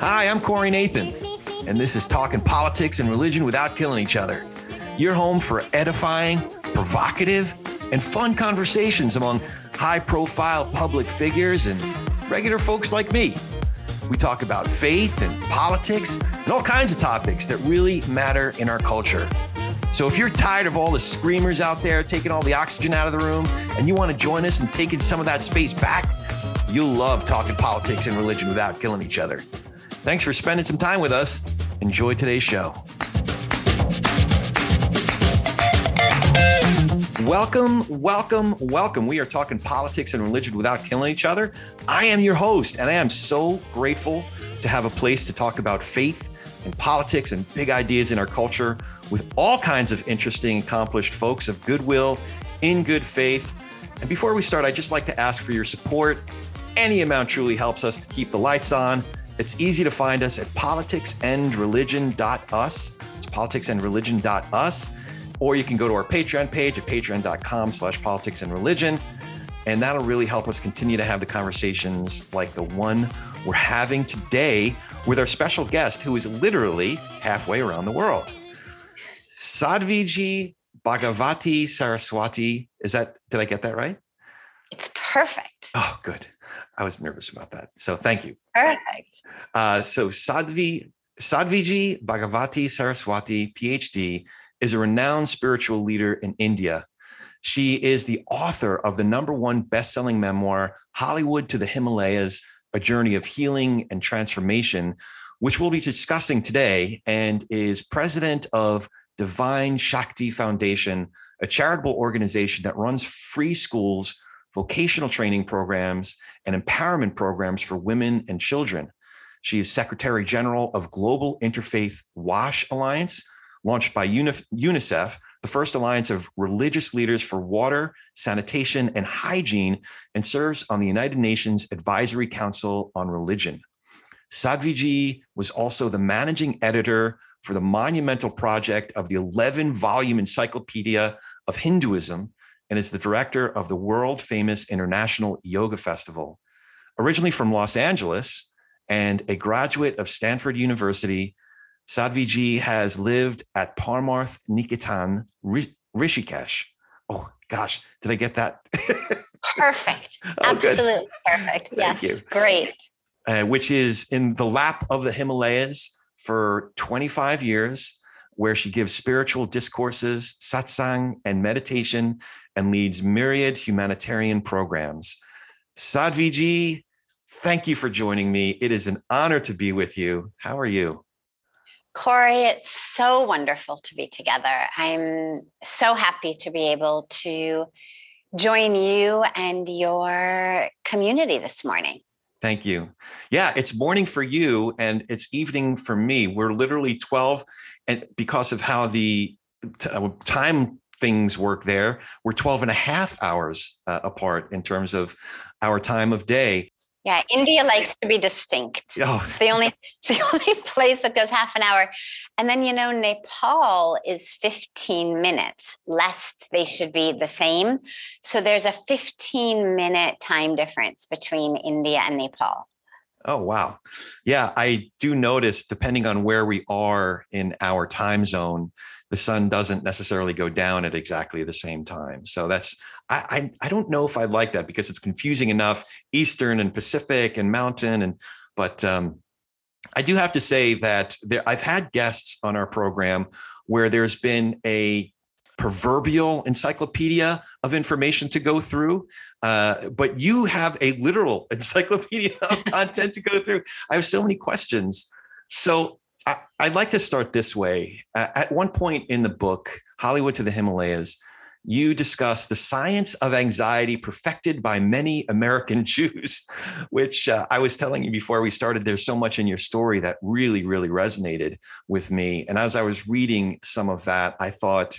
Hi, I'm Corey Nathan, and this is Talking Politics and Religion Without Killing Each Other. Your home for edifying, provocative, and fun conversations among high profile public figures and regular folks like me. We talk about faith and politics and all kinds of topics that really matter in our culture. So if you're tired of all the screamers out there taking all the oxygen out of the room and you want to join us in taking some of that space back, you'll love talking politics and religion without killing each other. Thanks for spending some time with us. Enjoy today's show. Welcome, welcome, welcome. We are talking politics and religion without killing each other. I am your host, and I am so grateful to have a place to talk about faith and politics and big ideas in our culture with all kinds of interesting, accomplished folks of goodwill, in good faith. And before we start, I'd just like to ask for your support. Any amount truly helps us to keep the lights on. It's easy to find us at politicsandreligion.us. It's politicsandreligion.us. Or you can go to our Patreon page at patreon.com slash politics and religion. And that'll really help us continue to have the conversations like the one we're having today with our special guest who is literally halfway around the world. Sadhviji Bhagavati Saraswati. Is that, did I get that right? It's perfect. Oh, good. I was nervous about that. So thank you. Perfect. Uh, so Sadhvi, Sadhviji Bhagavati Saraswati, PhD, is a renowned spiritual leader in India. She is the author of the number one best-selling memoir, Hollywood to the Himalayas, A Journey of Healing and Transformation, which we'll be discussing today, and is president of Divine Shakti Foundation, a charitable organization that runs free schools, vocational training programs, and empowerment programs for women and children. She is Secretary General of Global Interfaith WASH Alliance, launched by UNICEF, the first alliance of religious leaders for water, sanitation, and hygiene, and serves on the United Nations Advisory Council on Religion. Sadhviji was also the managing editor for the monumental project of the 11 volume Encyclopedia of Hinduism and is the director of the world famous International Yoga Festival. Originally from Los Angeles and a graduate of Stanford University, Sadhviji has lived at Parmarth Niketan, Rishikesh. Oh gosh, did I get that? perfect. oh, Absolutely good. perfect. Thank yes, you. great. Uh, which is in the lap of the Himalayas for 25 years, where she gives spiritual discourses, satsang, and meditation, and leads myriad humanitarian programs. Sadhviji, thank you for joining me. It is an honor to be with you. How are you? Corey, it's so wonderful to be together. I'm so happy to be able to join you and your community this morning. Thank you. Yeah, it's morning for you and it's evening for me. We're literally 12 and because of how the uh, time things work there, we're 12 and a half hours uh, apart in terms of our time of day. Yeah, India likes to be distinct. Oh. It's the only the only place that does half an hour. And then you know Nepal is 15 minutes, lest they should be the same. So there's a 15 minute time difference between India and Nepal. Oh wow. Yeah, I do notice depending on where we are in our time zone, the sun doesn't necessarily go down at exactly the same time. So that's I, I, don't know if I like that because it's confusing enough Eastern and Pacific and Mountain and but um, I do have to say that there, I've had guests on our program where there's been a proverbial encyclopedia of information to go through, uh, but you have a literal encyclopedia of content to go through. I have so many questions. So I, would like to start this way. Uh, at one point in the book, Hollywood to the Himalayas, you discuss the science of anxiety perfected by many American Jews, which uh, I was telling you before we started. There's so much in your story that really, really resonated with me. And as I was reading some of that, I thought,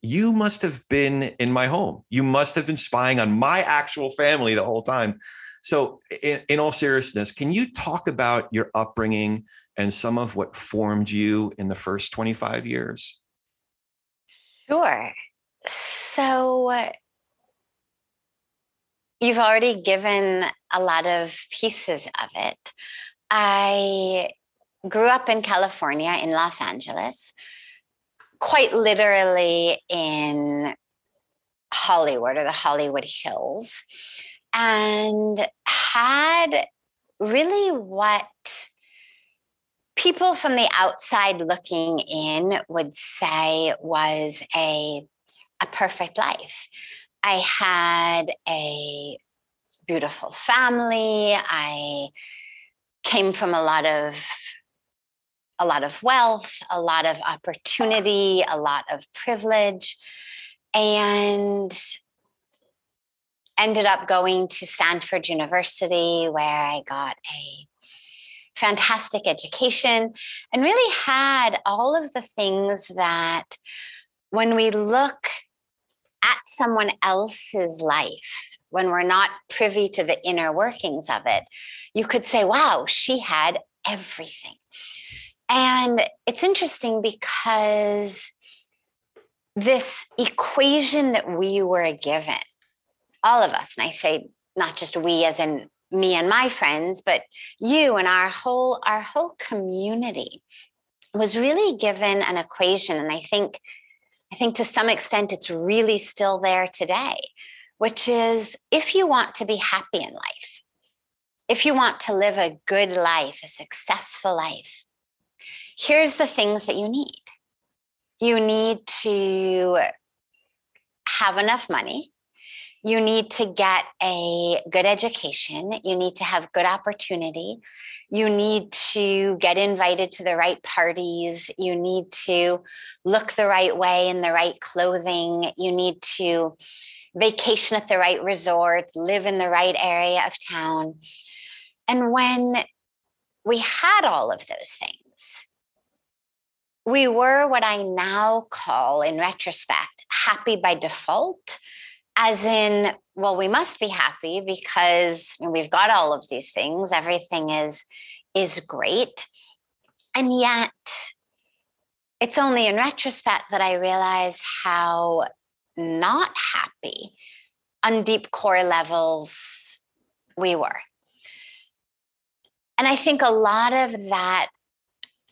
you must have been in my home. You must have been spying on my actual family the whole time. So, in, in all seriousness, can you talk about your upbringing and some of what formed you in the first 25 years? Sure. So you've already given a lot of pieces of it. I grew up in California, in Los Angeles, quite literally in Hollywood or the Hollywood Hills, and had really what people from the outside looking in would say was a, a perfect life. I had a beautiful family. I came from a lot of a lot of wealth, a lot of opportunity, a lot of privilege, and ended up going to Stanford University where I got a fantastic education and really had all of the things that when we look at someone else's life, when we're not privy to the inner workings of it, you could say, wow, she had everything. And it's interesting because this equation that we were given, all of us, and I say not just we as in me and my friends, but you and our whole our whole community was really given an equation. And I think I think to some extent it's really still there today, which is if you want to be happy in life, if you want to live a good life, a successful life, here's the things that you need. You need to have enough money. You need to get a good education. You need to have good opportunity. You need to get invited to the right parties. You need to look the right way in the right clothing. You need to vacation at the right resort, live in the right area of town. And when we had all of those things, we were what I now call, in retrospect, happy by default, as in, well, we must be happy because we've got all of these things. Everything is is great. And yet, it's only in retrospect that I realize how not happy on deep core levels we were. And I think a lot of that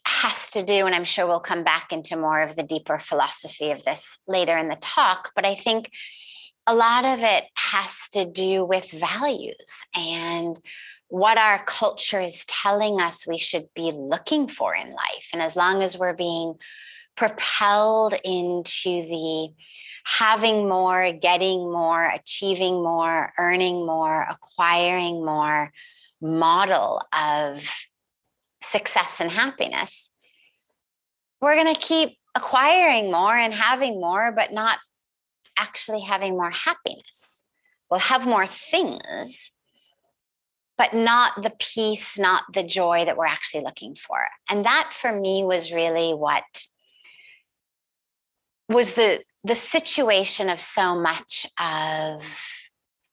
has to do, and I'm sure we'll come back into more of the deeper philosophy of this later in the talk, but I think a lot of it has to do with values and what our culture is telling us we should be looking for in life. And as long as we're being propelled into the having more, getting more, achieving more, earning more, acquiring more model of success and happiness, we're going to keep acquiring more and having more, but not actually having more happiness. We'll have more things, but not the peace, not the joy that we're actually looking for. And that for me was really what was the the situation of so much of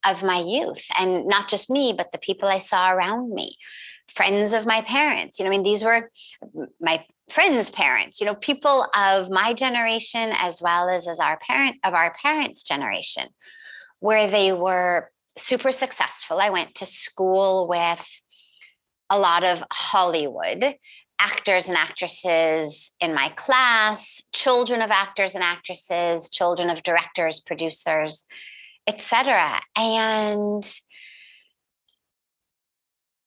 of my youth and not just me but the people i saw around me friends of my parents. You know, I mean, these were my friends' parents, you know, people of my generation as well as as our parent of our parents' generation, where they were super successful. I went to school with a lot of Hollywood actors and actresses in my class, children of actors and actresses, children of directors, producers, etc. And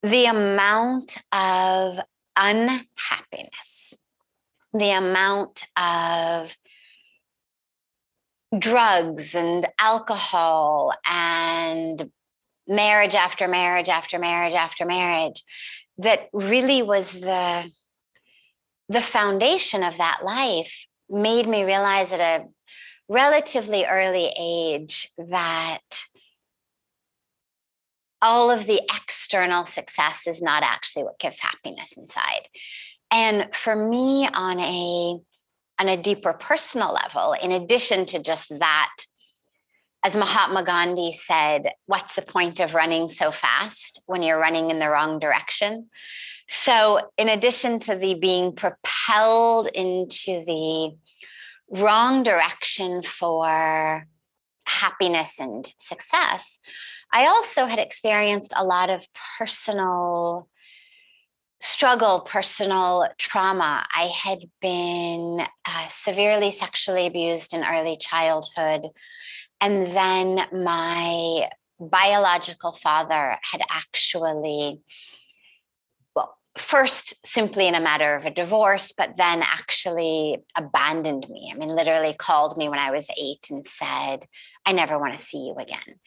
the amount of unhappiness, the amount of drugs and alcohol and marriage after marriage after marriage after marriage that really was the the foundation of that life made me realize at a relatively early age that all of the external success is not actually what gives happiness inside. And for me, on a on a deeper personal level, in addition to just that, as Mahatma Gandhi said, what's the point of running so fast when you're running in the wrong direction? So, in addition to the being propelled into the wrong direction for happiness and success, I also had experienced a lot of personal struggle, personal trauma. I had been uh, severely sexually abused in early childhood. And then my biological father had actually first simply in a matter of a divorce, but then actually abandoned me. I mean, literally called me when I was eight and said, I never want to see you again.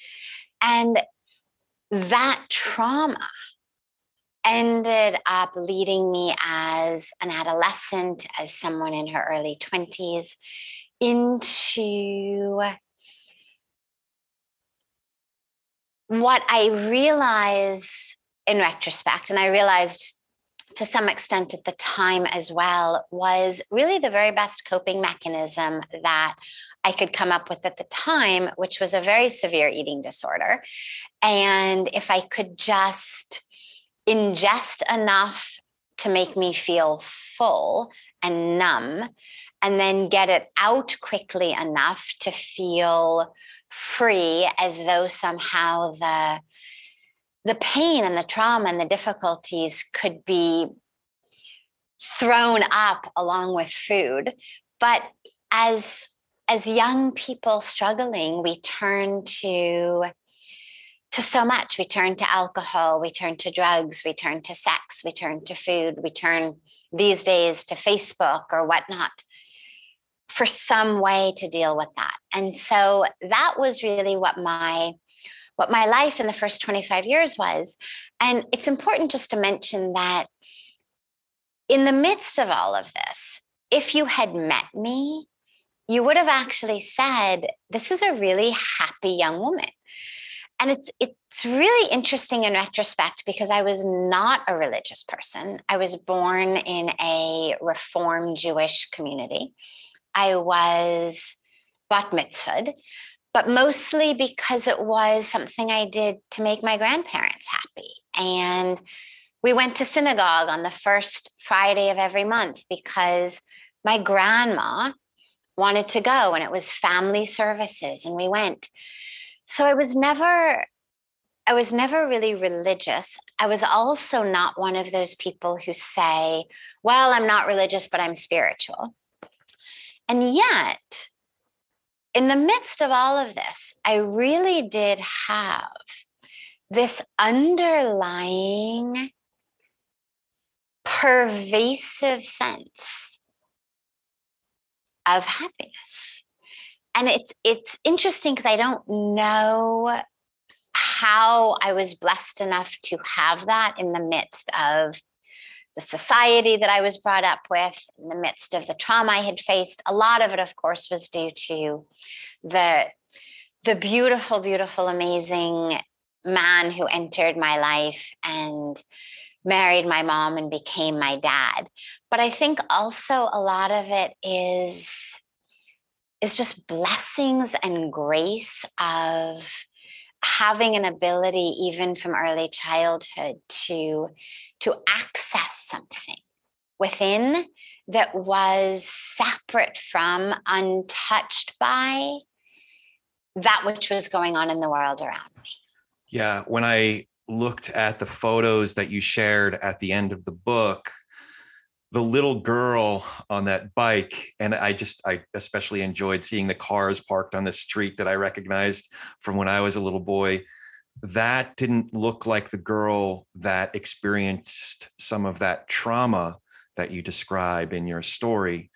And that trauma ended up leading me as an adolescent, as someone in her early 20s, into what I realize in retrospect, and I realized to some extent at the time as well was really the very best coping mechanism that I could come up with at the time, which was a very severe eating disorder. And if I could just ingest enough to make me feel full and numb, and then get it out quickly enough to feel free as though somehow the the pain and the trauma and the difficulties could be thrown up along with food. But as as young people struggling we turn to to so much. We turn to alcohol we turn to drugs we turn to sex we turn to food we turn these days to facebook or whatnot for some way to deal with that. And so that was really what my what my life in the first 25 years was. And it's important just to mention that in the midst of all of this, if you had met me, you would have actually said, This is a really happy young woman. And it's it's really interesting in retrospect because I was not a religious person. I was born in a reformed Jewish community. I was bat mitzvahed but mostly because it was something I did to make my grandparents happy. And we went to synagogue on the first Friday of every month because my grandma wanted to go and it was family services and we went. So I was never I was never really religious. I was also not one of those people who say, well, I'm not religious but I'm spiritual. And yet, in the midst of all of this, I really did have this underlying pervasive sense of happiness. And it's it's interesting because I don't know how I was blessed enough to have that in the midst of the society that I was brought up with, in the midst of the trauma I had faced. A lot of it, of course, was due to the the beautiful, beautiful, amazing man who entered my life and married my mom and became my dad. But I think also a lot of it is is just blessings and grace of having an ability even from early childhood to to access something within that was separate from untouched by that which was going on in the world around me. Yeah when i looked at the photos that you shared at the end of the book the little girl on that bike and i just i especially enjoyed seeing the cars parked on the street that i recognized from when i was a little boy. That didn't look like the girl that experienced some of that trauma that you describe in your story.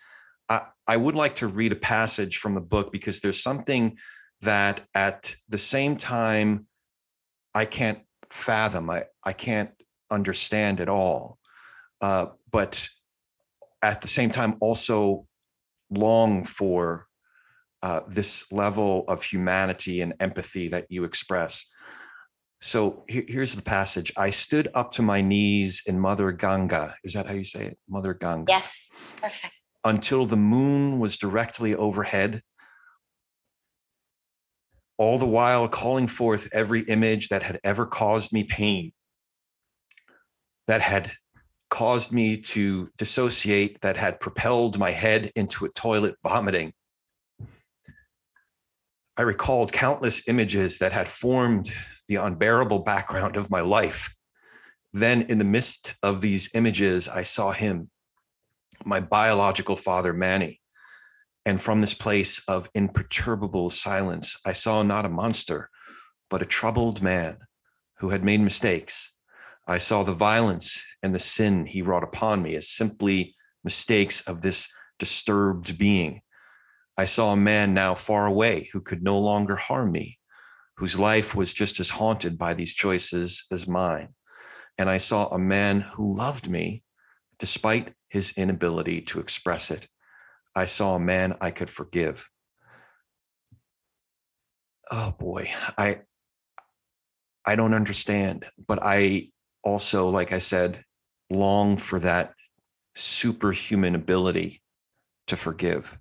I, I would like to read a passage from the book because there's something that at the same time i can't fathom. I, I can't understand at all. Uh, but at the same time also long for uh, this level of humanity and empathy that you express. So here's the passage. I stood up to my knees in Mother Ganga. Is that how you say it? Mother Ganga. Yes, perfect. Until the moon was directly overhead, all the while calling forth every image that had ever caused me pain, that had caused me to dissociate that had propelled my head into a toilet vomiting. I recalled countless images that had formed the unbearable background of my life. Then, in the midst of these images, I saw him, my biological father, Manny. And from this place of imperturbable silence, I saw not a monster, but a troubled man who had made mistakes. I saw the violence and the sin he wrought upon me as simply mistakes of this disturbed being. I saw a man now far away who could no longer harm me, whose life was just as haunted by these choices as mine. And I saw a man who loved me despite his inability to express it. I saw a man I could forgive. Oh boy, I I don't understand, but I also like I said long for that superhuman ability to forgive.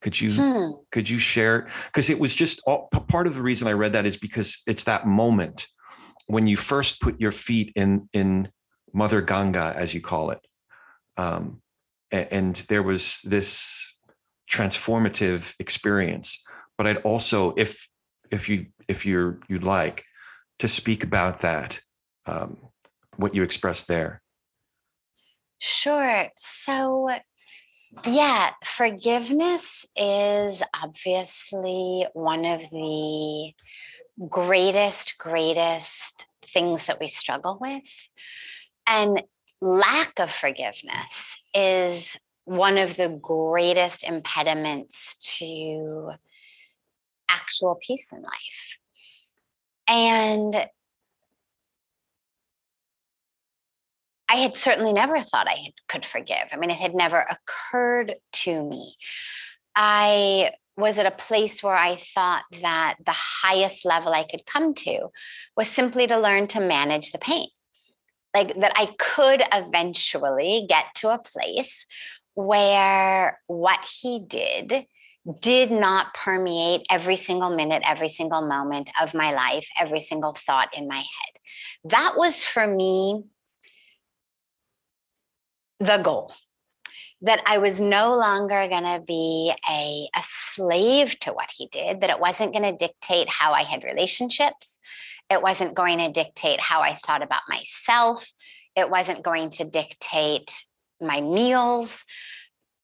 Could you hmm. could you share because it was just all, part of the reason I read that is because it's that moment when you first put your feet in in Mother Ganga as you call it. Um, and there was this transformative experience but i'd also if if you if you're you'd like to speak about that um, what you expressed there? Sure. So yeah forgiveness is obviously one of the greatest greatest things that we struggle with. And lack of forgiveness is one of the greatest impediments to actual peace in life. And I had certainly never thought I could forgive. I mean, it had never occurred to me. I was at a place where I thought that the highest level I could come to was simply to learn to manage the pain like that I could eventually get to a place where what he did did not permeate every single minute, every single moment of my life, every single thought in my head. That was for me the goal that I was no longer going to be a, a slave to what he did, that it wasn't going to dictate how I had relationships, it wasn't going to dictate how I thought about myself. It wasn't going to dictate my meals.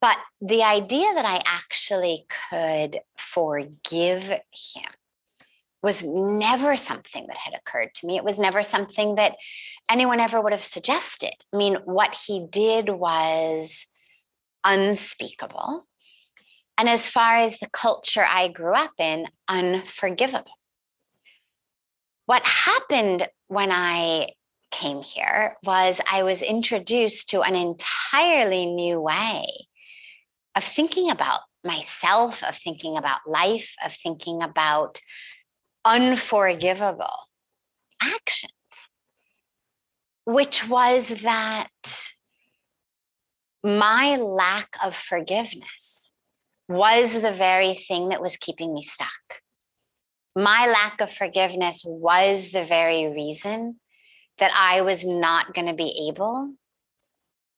But the idea that I actually could forgive him was never something that had occurred to me. It was never something that anyone ever would have suggested. I mean, what he did was unspeakable. And as far as the culture I grew up in, unforgivable. What happened when I came here was I was introduced to an entirely new way of thinking about myself, of thinking about life, of thinking about unforgivable actions, which was that my lack of forgiveness was the very thing that was keeping me stuck my lack of forgiveness was the very reason that I was not going to be able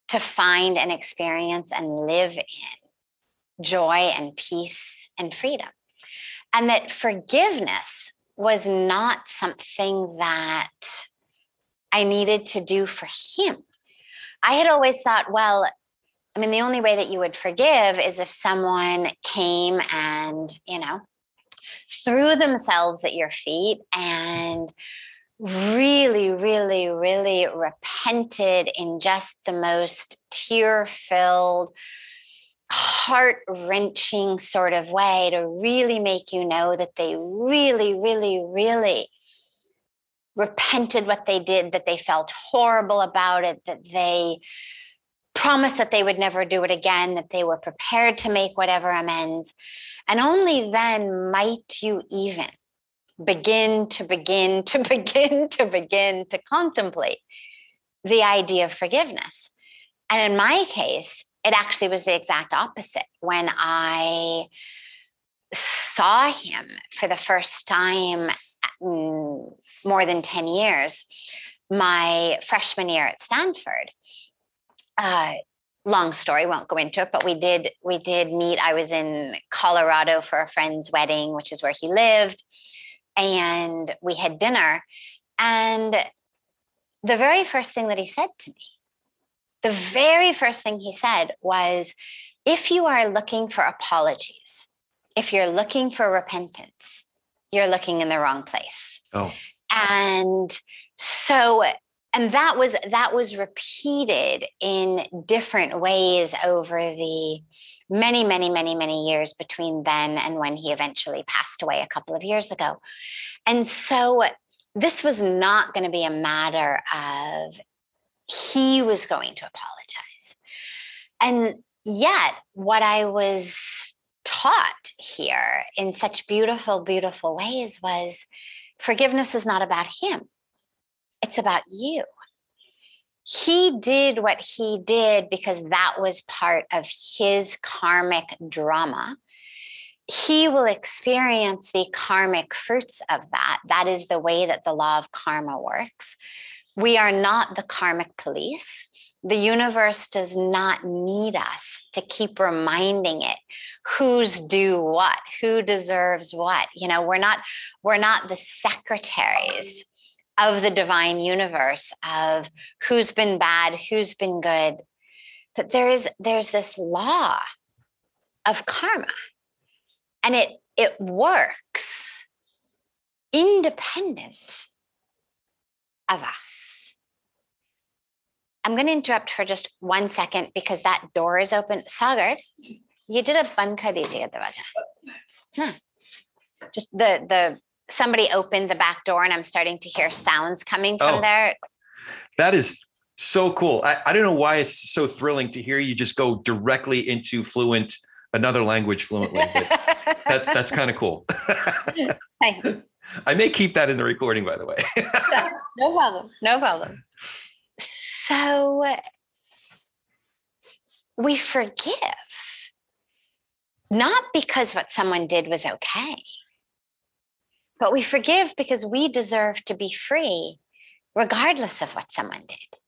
to find and experience and live in joy and peace and freedom. And that forgiveness was not something that I needed to do for him. I had always thought, well, I mean, the only way that you would forgive is if someone came and, you know, threw themselves at your feet and really, really, really repented in just the most tear filled, heart wrenching sort of way to really make you know that they really, really, really repented what they did, that they felt horrible about it, that they promised that they would never do it again, that they were prepared to make whatever amends. And only then might you even begin to begin to begin to begin to contemplate the idea of forgiveness. And in my case, it actually was the exact opposite. When I saw him for the first time mm, more than 10 years, my freshman year at Stanford, uh, long story won't go into it but we did we did meet i was in colorado for a friend's wedding which is where he lived and we had dinner and the very first thing that he said to me the very first thing he said was if you are looking for apologies if you're looking for repentance you're looking in the wrong place. Oh. And so and that was that was repeated in different ways over the many many many many years between then and when he eventually passed away a couple of years ago. And so this was not going to be a matter of he was going to apologize and yet what i was taught here in such beautiful beautiful ways was forgiveness is not about him it's about you. He did what he did because that was part of his karmic drama. He will experience the karmic fruits of that. That is the way that the law of karma works. We are not the karmic police. The universe does not need us to keep reminding it who's due what, who deserves what. You know, we're not we're not the secretaries of the divine universe of who's been bad, who's been good, that there is there's this law of karma. And it it works independent of us. I'm going to interrupt for just one second because that door is open. Sagar, you did a ban kar dijiye darwaja. Hmm. Just the the somebody opened the back door and I'm starting to hear sounds coming from oh, there. That is so cool. I, I don't know why it's so thrilling to hear you just go directly into fluent another language fluently. But that's that's kind of cool. Thanks. I may keep that in the recording, by the way. no problem. No problem. So we forgive, not because what someone did was okay, but we forgive because we deserve to be free, regardless of what someone did.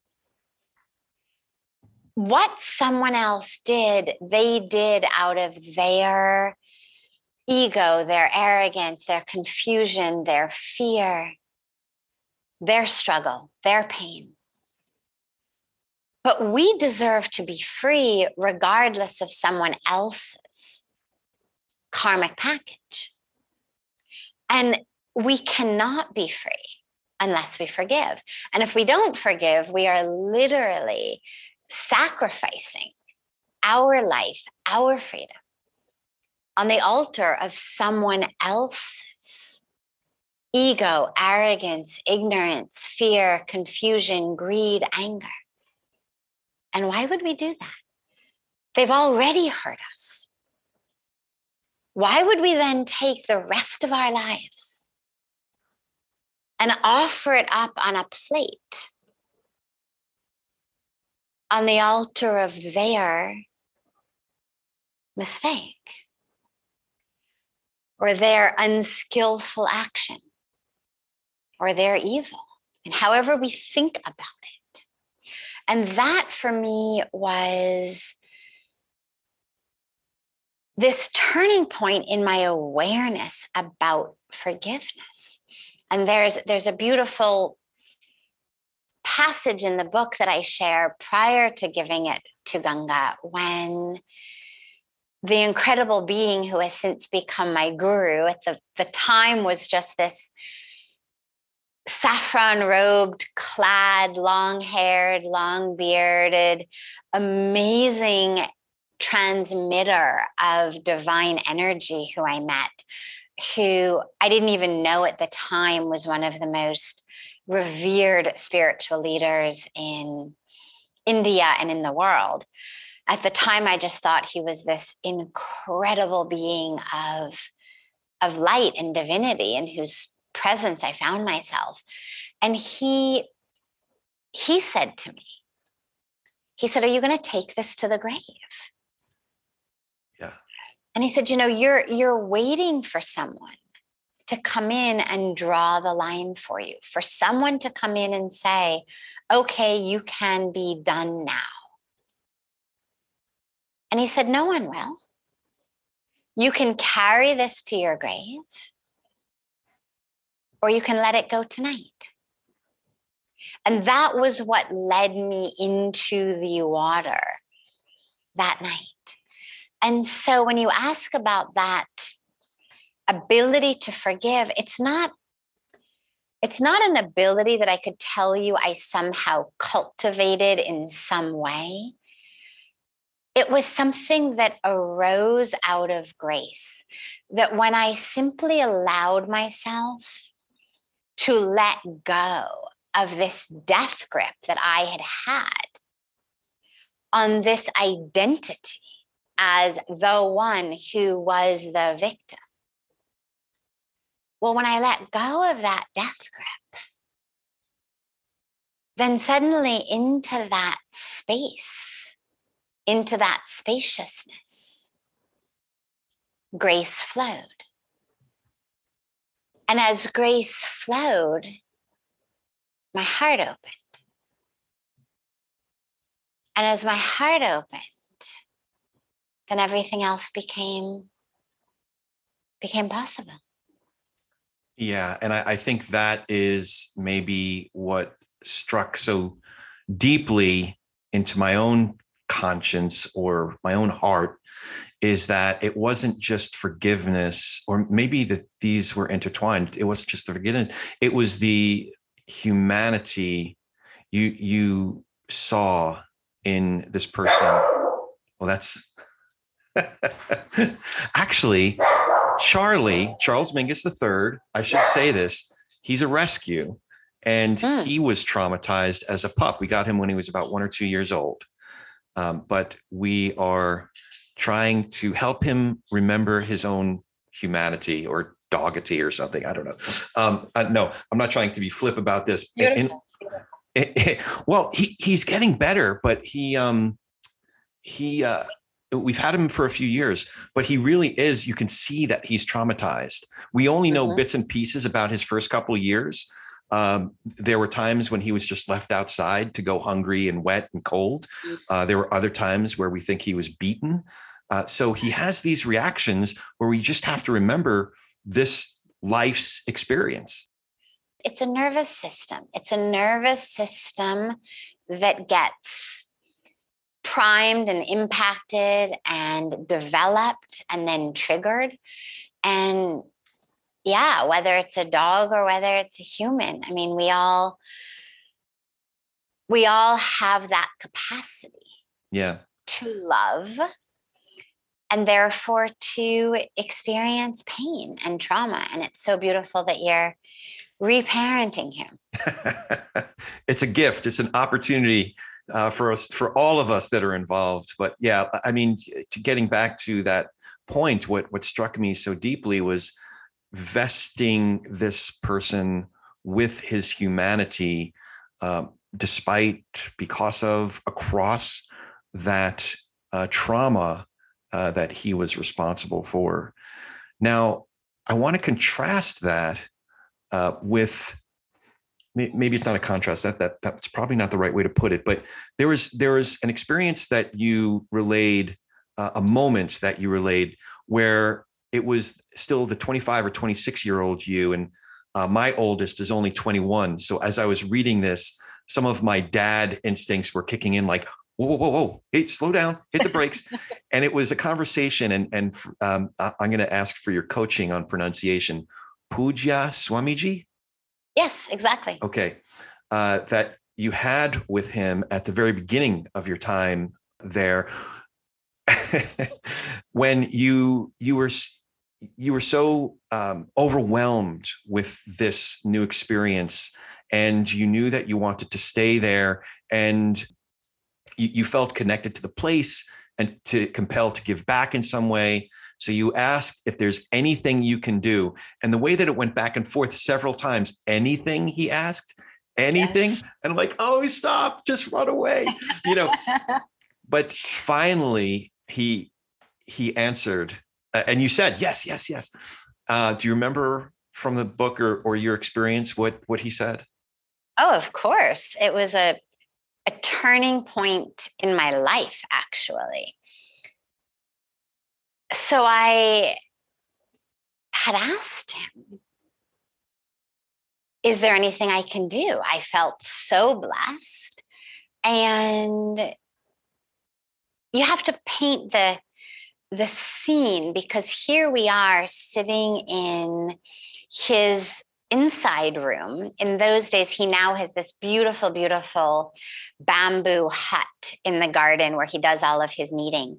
What someone else did, they did out of their ego, their arrogance, their confusion, their fear, their struggle, their pain. But we deserve to be free regardless of someone else's karmic package. And we cannot be free unless we forgive. And if we don't forgive, we are literally sacrificing our life, our freedom on the altar of someone else's ego, arrogance, ignorance, fear, confusion, greed, anger. And why would we do that? They've already hurt us why would we then take the rest of our lives and offer it up on a plate on the altar of their mistake or their unskillful action or their evil, and however we think about it? And that for me was this turning point in my awareness about forgiveness. And there's there's a beautiful passage in the book that I share prior to giving it to Ganga when the incredible being who has since become my guru at the, the time was just this saffron robed, clad, long haired, long bearded, amazing transmitter of divine energy who I met, who I didn't even know at the time was one of the most revered spiritual leaders in India and in the world. At the time, I just thought he was this incredible being of, of light and divinity in whose presence I found myself. And he he said to me, he said, Are you going to take this to the grave? Yeah. And he said, you know, you're you're waiting for someone to come in and draw the line for you, for someone to come in and say, okay, you can be done now. And he said, No one will. You can carry this to your grave, or you can let it go tonight. And that was what led me into the water that night. And so when you ask about that ability to forgive, it's not it's not an ability that I could tell you I somehow cultivated in some way. It was something that arose out of grace. That when I simply allowed myself to let go of this death grip that I had had on this identity as the one who was the victim. Well, when I let go of that death grip, then suddenly into that space, into that spaciousness, grace flowed. And as grace flowed, my heart opened. And as my heart opened, then everything else became became possible. Yeah, and I, I think that is maybe what struck so deeply into my own conscience or my own heart is that it wasn't just forgiveness or maybe that these were intertwined it wasn't just the forgiveness it was the humanity you you saw in this person. Well that's actually charlie charles mingus iii i should say this he's a rescue and mm. he was traumatized as a pup we got him when he was about one or two years old um, but we are trying to help him remember his own humanity or doggity or something. I don't know. Um, uh, no, I'm not trying to be flip about this. In, in, well, he he's getting better, but he um he uh we've had him for a few years, but he really is. You can see that he's traumatized. We only know mm-hmm. bits and pieces about his first couple of years. Um, there were times when he was just left outside to go hungry and wet and cold. Uh, there were other times where we think he was beaten. Uh, so he has these reactions where we just have to remember this life's experience? It's a nervous system. It's a nervous system that gets primed and impacted and developed and then triggered. And yeah, whether it's a dog or whether it's a human, I mean, we all we all have that capacity. Yeah. To love and therefore to experience pain and trauma. And it's so beautiful that you're reparenting him. it's a gift, it's an opportunity uh, for us, for all of us that are involved. But yeah, I mean, to getting back to that point, what, what struck me so deeply was vesting this person with his humanity, um, despite, because of, across that uh, trauma uh, that he was responsible for. Now, I want to contrast that uh, with maybe it's not a contrast that that that's probably not the right way to put it but there was there was an experience that you relayed uh, a moment that you relayed where it was still the 25 or 26 year old you and uh, my oldest is only 21 so as i was reading this some of my dad instincts were kicking in like whoa, whoa, whoa, whoa, hey, slow down, hit the brakes. and it was a conversation. And, and um, I'm going to ask for your coaching on pronunciation. Pujya Swamiji? Yes, exactly. Okay. Uh, that you had with him at the very beginning of your time there when you you were you were so um, overwhelmed with this new experience and you knew that you wanted to stay there and you, you felt connected to the place and to compelled to give back in some way. So you asked if there's anything you can do. And the way that it went back and forth several times, anything he asked, anything. Yes. And I'm like, oh, stop, just run away. You know, but finally he he answered uh, and you said, yes, yes, yes. Uh, do you remember from the book or, or your experience what what he said? Oh, of course. It was a a turning point in my life, actually. So I had asked him, Is there anything I can do? I felt so blessed. And you have to paint the the scene because here we are sitting in his inside room. In those days, he now has this beautiful, beautiful bamboo hut in the garden where he does all of his meeting.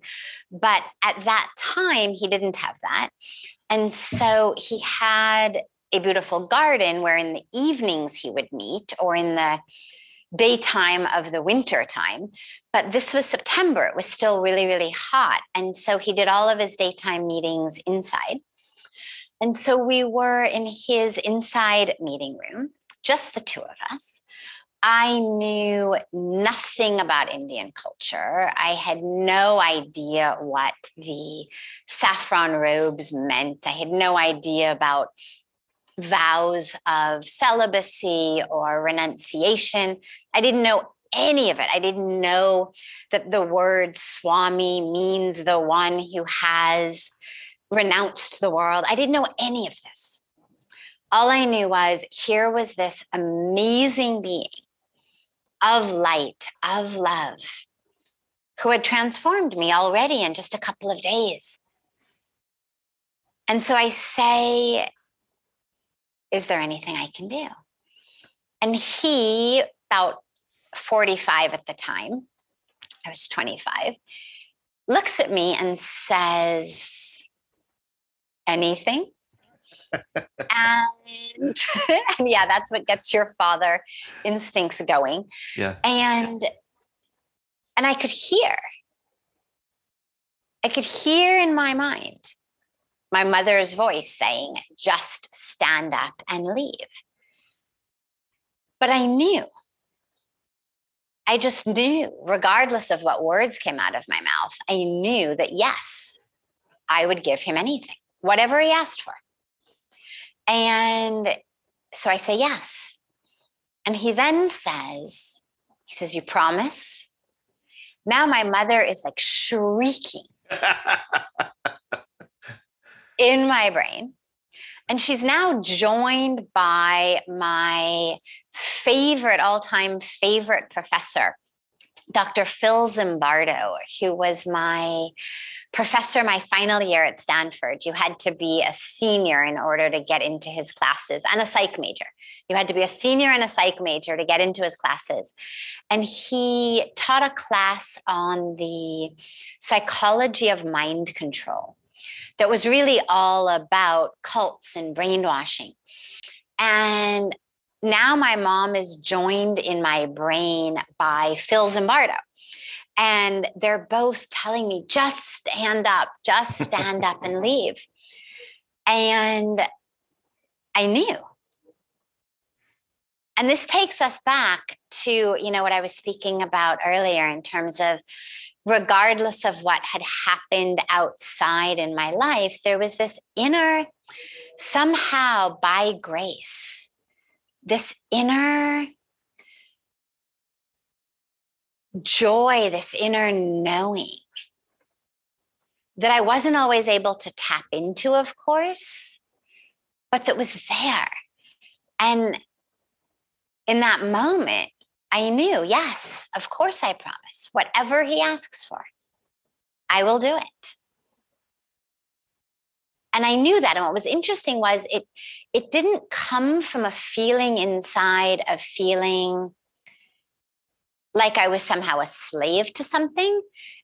But at that time, he didn't have that. And so he had a beautiful garden where in the evenings he would meet or in the daytime of the winter time. But this was September. It was still really, really hot. And so he did all of his daytime meetings inside. And so we were in his inside meeting room, just the two of us. I knew nothing about Indian culture. I had no idea what the saffron robes meant. I had no idea about vows of celibacy or renunciation. I didn't know any of it. I didn't know that the word Swami means the one who has renounced the world. I didn't know any of this. All I knew was here was this amazing being of light, of love, who had transformed me already in just a couple of days. And so I say, Is there anything I can do? And he, about 45 at the time, I was 25, looks at me and says, anything. and, and yeah, that's what gets your father instincts going. Yeah. And and I could hear. I could hear in my mind my mother's voice saying, just stand up and leave. But I knew. I just knew, regardless of what words came out of my mouth, I knew that yes, I would give him anything whatever he asked for. And so I say yes. And he then says, he says, You promise? Now my mother is like shrieking in my brain. And she's now joined by my favorite, all time favorite professor, Dr. Phil Zimbardo, who was my professor my final year at Stanford. You had to be a senior in order to get into his classes and a psych major. You had to be a senior and a psych major to get into his classes. And he taught a class on the psychology of mind control that was really all about cults and brainwashing. And now my mom is joined in my brain by Phil Zimbardo. And they're both telling me, just stand up, just stand up and leave. And I knew. And this takes us back to, you know, what I was speaking about earlier in terms of regardless of what had happened outside in my life, there was this inner, somehow by grace, this inner joy, this inner knowing that I wasn't always able to tap into, of course, but that was there. And in that moment, I knew, yes, of course, I promise. Whatever he asks for, I will do it and i knew that and what was interesting was it it didn't come from a feeling inside of feeling like i was somehow a slave to something.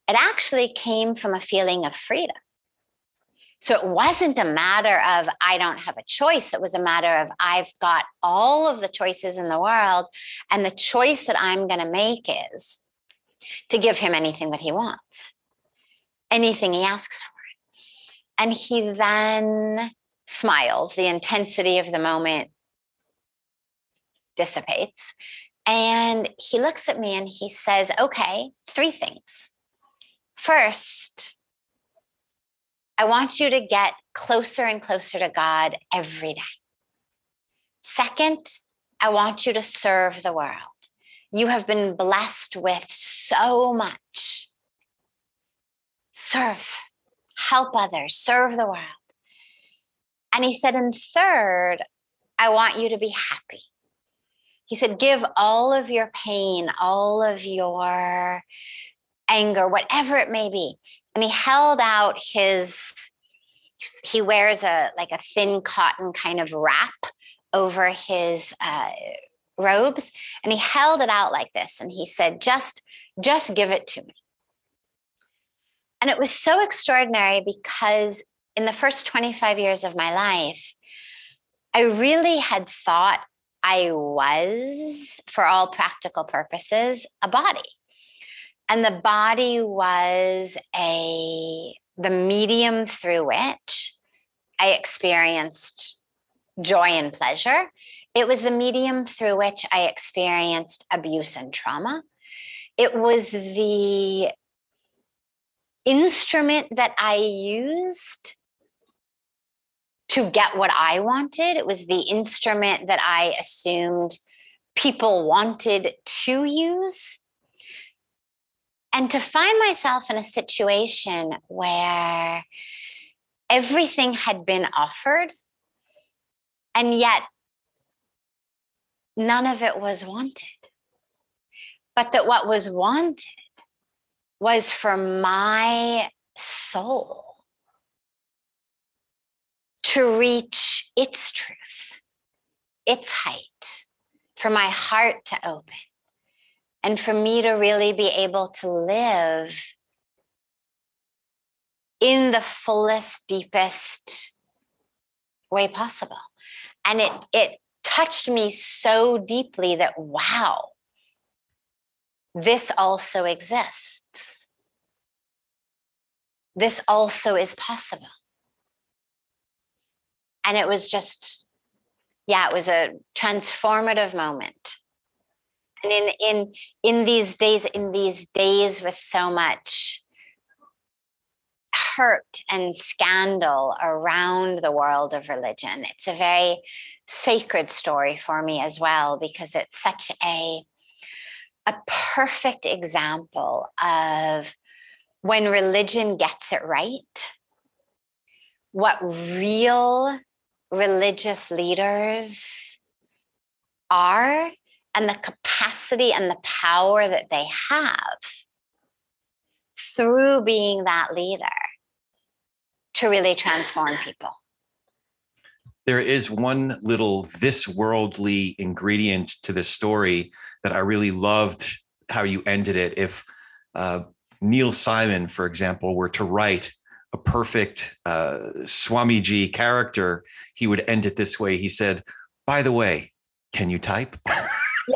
It actually came from a feeling of freedom. So it wasn't a matter of i don't have a choice. It was a matter of i've got all of the choices in the world and the choice that i'm going to make is to give him anything that he wants anything he asks for and he then smiles. The intensity of the moment dissipates. And he looks at me and he says, Okay, three things. First, I want you to get closer and closer to God every day. Second, I want you to serve the world. You have been blessed with so much. Serve help others, serve the world. And he said, and third, I want you to be happy. He said, give all of your pain, all of your anger, whatever it may be. And he held out his, he wears a like a thin cotton kind of wrap over his uh, robes. And he held it out like this. And he said, just, just give it to me. And it was so extraordinary because in the first 25 years of my life, I really had thought I was, for all practical purposes, a body. And the body was a the medium through which I experienced joy and pleasure. It was the medium through which I experienced abuse and trauma. It was the instrument that I used to get what I wanted. It was the instrument that I assumed people wanted to use. And to find myself in a situation where everything had been offered and yet none of it was wanted. But that what was wanted was for my soul to reach its truth, its height, for my heart to open, and for me to really be able to live in the fullest, deepest way possible. And it, it touched me so deeply that, wow, this also exists. This also is possible and it was just yeah it was a transformative moment and in in in these days in these days with so much hurt and scandal around the world of religion it's a very sacred story for me as well because it's such a a perfect example of when religion gets it right what real religious leaders are and the capacity and the power that they have through being that leader to really transform people. There is one little this worldly ingredient to this story that I really loved how you ended it. If uh, Neil Simon, for example, were to write a perfect uh, Swamiji character, he would end it this way. He said, By the way, can you type?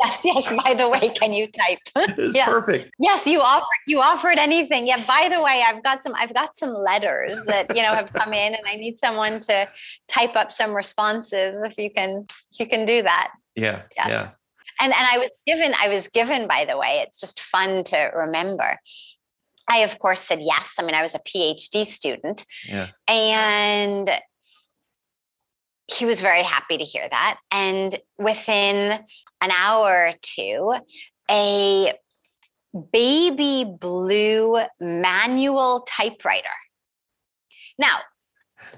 yes, yes. By the way, can you type? It's yes. perfect. Yes, you offered you offered anything. Yeah. By the way, I've got some I've got some letters that you know have come in, and I need someone to type up some responses. If you can, if you can do that. Yeah. Yes. Yeah. And and I was given I was given. By the way, it's just fun to remember. I, of course, said yes. I mean, I was a PhD student. Yeah. And he was very happy to hear that. And within an hour or two, a baby blue manual typewriter. Now,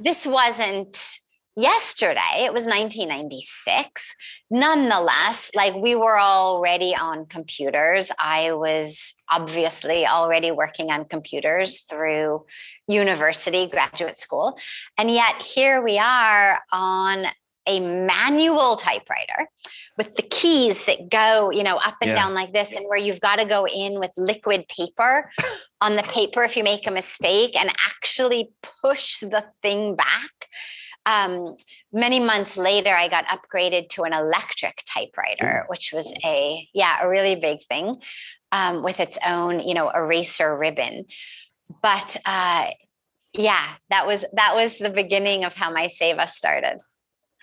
this wasn't yesterday it was 1996 nonetheless like we were already on computers. I was obviously already working on computers through university graduate school. And yet here we are on a manual typewriter with the keys that go you know up and yeah. down like this and where you've got to go in with liquid paper on the paper if you make a mistake and actually push the thing back um, many months later, I got upgraded to an electric typewriter, which was a yeah a really big thing um, with its own you know eraser ribbon. But uh, yeah, that was that was the beginning of how my seva started.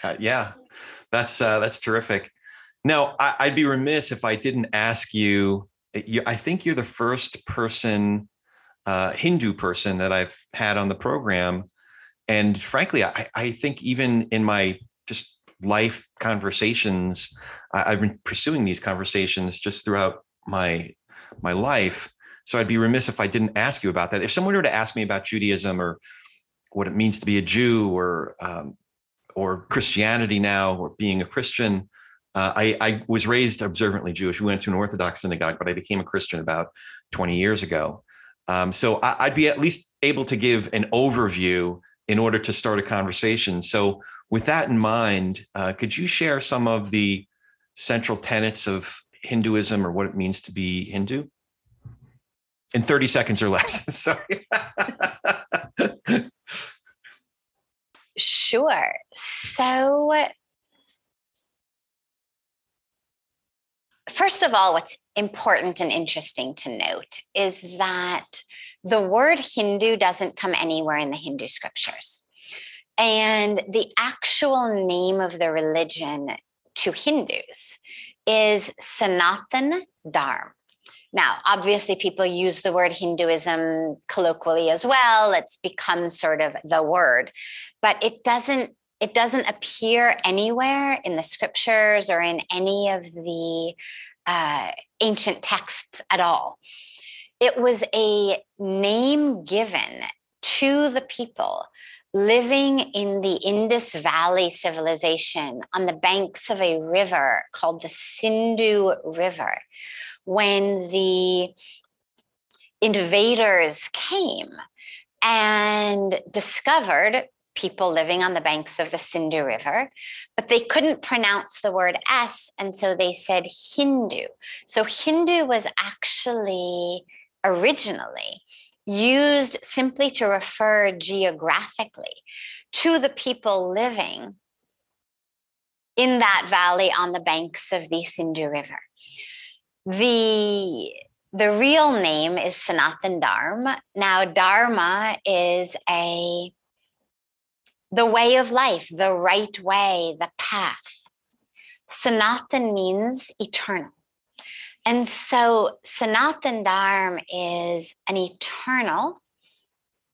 Uh, yeah, that's uh, that's terrific. Now, I, would be remiss if I didn't ask you, you. I think you're the first person, uh, Hindu person that I've had on the program and frankly, I, I think even in my just life conversations, I, I've been pursuing these conversations just throughout my my life. So I'd be remiss if I didn't ask you about that. If someone were to ask me about Judaism or what it means to be a Jew or um, or Christianity now or being a Christian, uh, I, I, was raised observantly Jewish. We went to an Orthodox synagogue, but I became a Christian about 20 years ago. Um, so I, would be at least able to give an overview in order to start a conversation. So with that in mind, uh, could you share some of the central tenets of Hinduism or what it means to be Hindu? In 30 seconds or less. Sorry. sure. So first of all, what's important and interesting to note is that the word Hindu doesn't come anywhere in the Hindu scriptures. And the actual name of the religion to Hindus is Sanatan Dharma. Now, obviously, people use the word Hinduism colloquially as well. It's become sort of the word, but it doesn't it doesn't appear anywhere in the scriptures or in any of the uh, ancient texts at all. It was a name given to the people living in the Indus Valley civilization on the banks of a river called the Sindhu River when the invaders came and discovered people living on the banks of the Sindhu River, but they couldn't pronounce the word S. And so they said Hindu. So Hindu was actually originally used simply to refer geographically to the people living in that valley on the banks of the Sindhu River. The the real name is Sanatan Dharma. Now, Dharma is a the way of life, the right way, the path. Sanatan means eternal. And so Sanatan Dharma is an eternal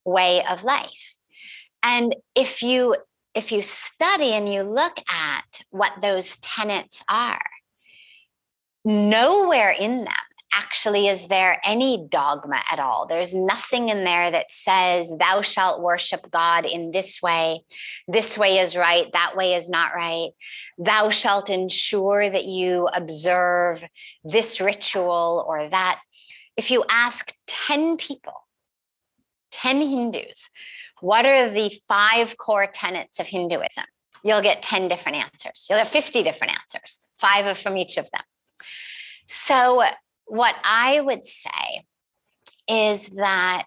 way of life. And if you if you study and you look at what those tenets are, nowhere in them actually is there any dogma at all. There's nothing in there that says, Thou shalt worship God in this way. This way is right. That way is not right. Thou shalt ensure that you observe this ritual or that. If you ask 10 people, 10 Hindus, what are the five core tenets of Hinduism? You'll get 10 different answers. You'll have 50 different answers, five from each of them. So what I would say is that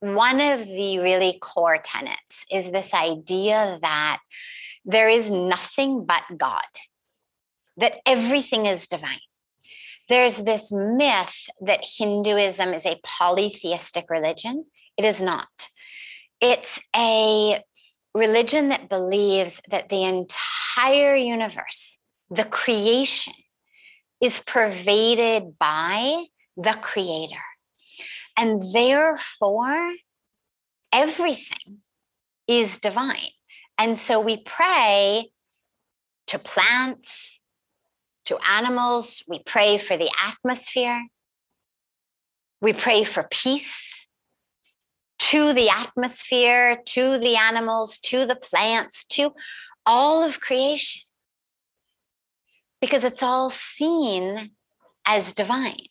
one of the really core tenets is this idea that there is nothing but God, that everything is divine. There's this myth that Hinduism is a polytheistic religion. It is not. It's a religion that believes that the entire universe, the creation, is pervaded by the creator. And therefore, everything is divine. And so we pray to plants, to animals, we pray for the atmosphere, we pray for peace to the atmosphere, to the animals, to the plants, to all of creation because it's all seen as divine.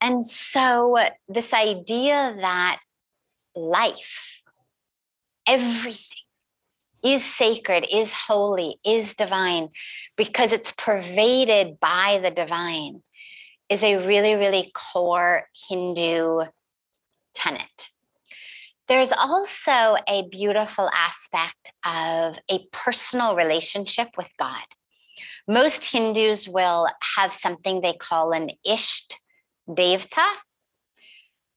And so, this idea that life, everything is sacred, is holy, is divine, because it's pervaded by the divine, is a really, really core Hindu tenet. There's also a beautiful aspect of a personal relationship with God. Most Hindus will have something they call an Isht Devta.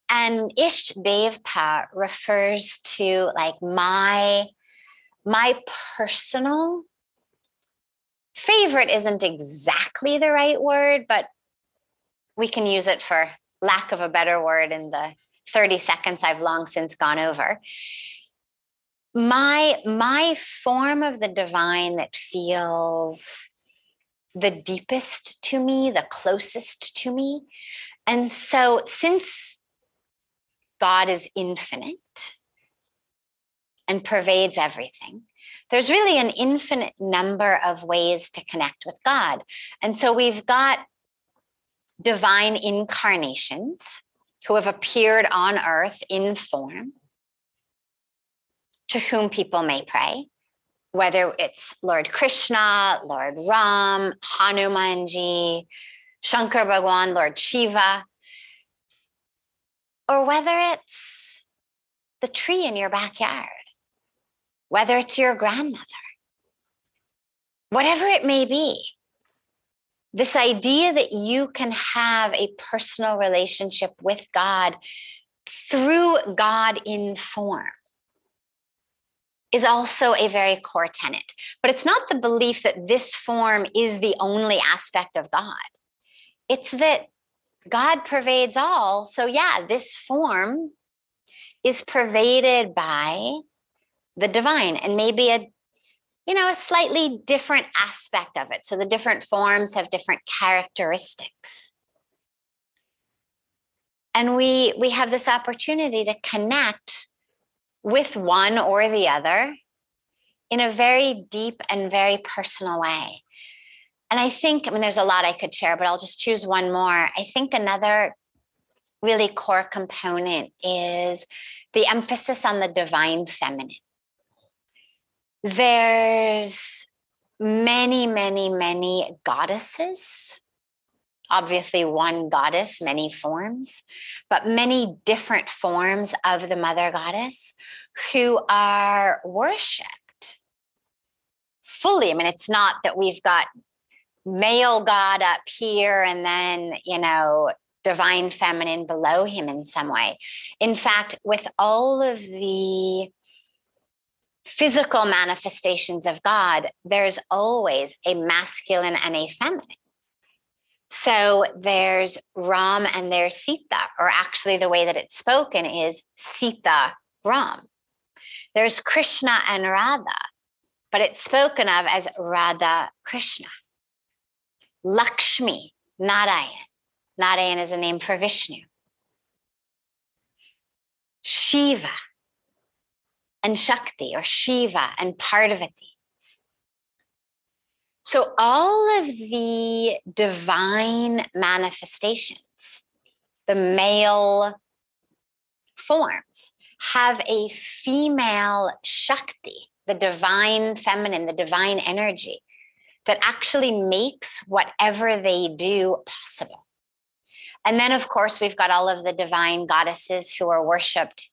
And Isht Devta refers to like my my personal favorite isn't exactly the right word, but we can use it for lack of a better word in the 30 seconds I've long since gone over. My my form of the divine that feels the deepest to me, the closest to me, And so, since God is infinite and pervades everything, there's really an infinite number of ways to connect with God. And so, we've got divine incarnations who have appeared on earth in form to whom people may pray, whether it's Lord Krishna, Lord Ram, Hanumanji, Shankar Bhagwan, Lord Shiva, or whether it's the tree in your backyard, whether it's your grandmother, whatever it may be. This idea that you can have a personal relationship with God through God in form is also a very core tenet. But it's not the belief that this form is the only aspect of God. It's that God pervades all. So, yeah, this form is pervaded by the divine and maybe a you know a slightly different aspect of it so the different forms have different characteristics and we we have this opportunity to connect with one or the other in a very deep and very personal way. And I think, I mean, there's a lot I could share, but I'll just choose one more. I think another really core component is the emphasis on the divine feminine. There's many, many, many goddesses obviously one goddess, many forms, but many different forms of the mother goddess who are worshiped fully. I mean, it's not that we've got male god up here and then, you know, divine feminine below him in some way. In fact, with all of the physical manifestations of God, there's always a masculine and a feminine. So there's Ram and there's Sita, or actually the way that it's spoken is Sita Ram. There's Krishna and Radha, but it's spoken of as Radha Krishna. Lakshmi, Narayan. Narayan is a name for Vishnu. Shiva and Shakti, or Shiva and Parvati. So, all of the divine manifestations, the male forms, have a female Shakti, the divine feminine, the divine energy that actually makes whatever they do possible. And then, of course, we've got all of the divine goddesses who are worshiped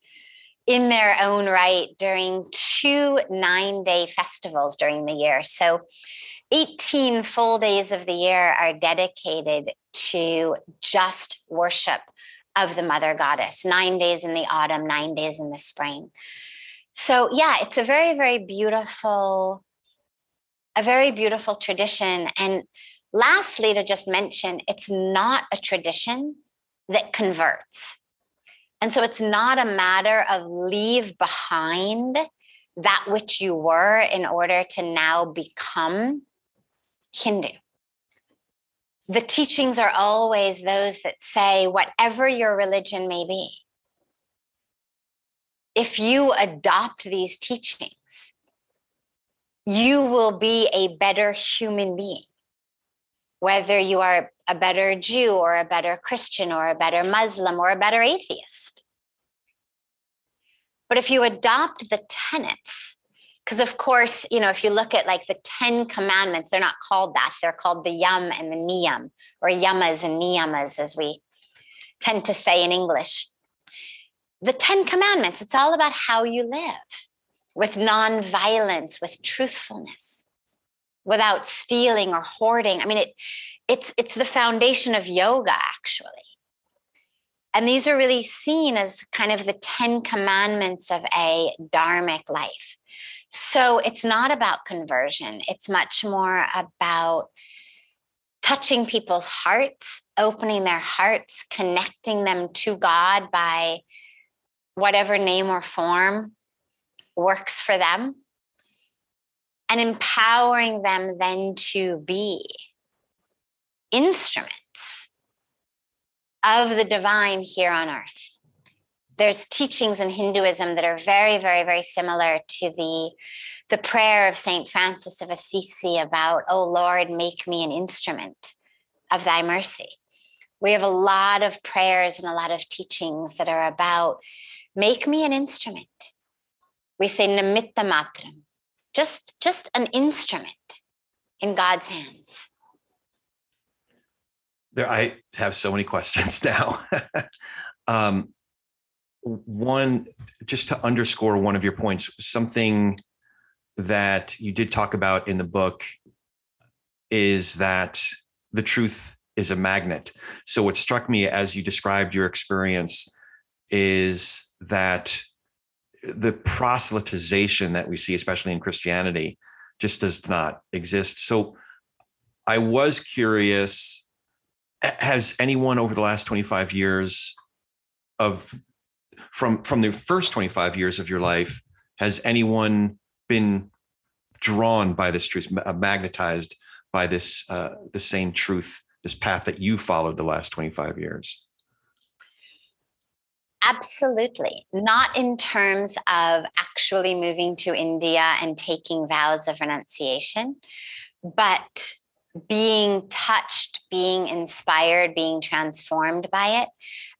in their own right during two nine day festivals during the year. So 18 full days of the year are dedicated to just worship of the mother goddess, nine days in the autumn, nine days in the spring. So, yeah, it's a very, very beautiful, a very beautiful tradition. And lastly, to just mention, it's not a tradition that converts. And so it's not a matter of leave behind that which you were in order to now become Hindu. The teachings are always those that say, whatever your religion may be, if you adopt these teachings, you will be a better human being. Whether you are a better Jew or a better Christian or a better Muslim or a better atheist. But if you adopt the tenets because of course you know if you look at like the 10 commandments they're not called that. They're called the yam and the niyam or yamas and niyamas as we tend to say in english. The 10 commandments it's all about how you live with non-violence with truthfulness without stealing or hoarding. I mean it it's it's the foundation of yoga actually. And these are really seen as kind of the 10 commandments of a dharmic life. So it's not about conversion, it's much more about touching people's hearts, opening their hearts, connecting them to God by whatever name or form works for them, and empowering them then to be instruments of the divine here on earth. There's teachings in Hinduism that are very, very, very similar to the, the prayer of St. Francis of Assisi about, Oh Lord, make me an instrument of thy mercy. We have a lot of prayers and a lot of teachings that are about make me an instrument. We say nimitta matram, just, just an instrument in God's hands. There, I have so many questions now. um, one, just to underscore one of your points, something that you did talk about in the book is that the truth is a magnet. So what struck me as you described your experience is that the proselytization that we see, especially in Christianity, just does not exist. So I was curious has anyone over the last 25 years of from from the first 25 years of your life has anyone been drawn by this truth magnetized by this uh, the same truth this path that you followed the last 25 years? Absolutely. Not in terms of actually moving to India and taking vows of renunciation, but being touched, being inspired, being transformed by it.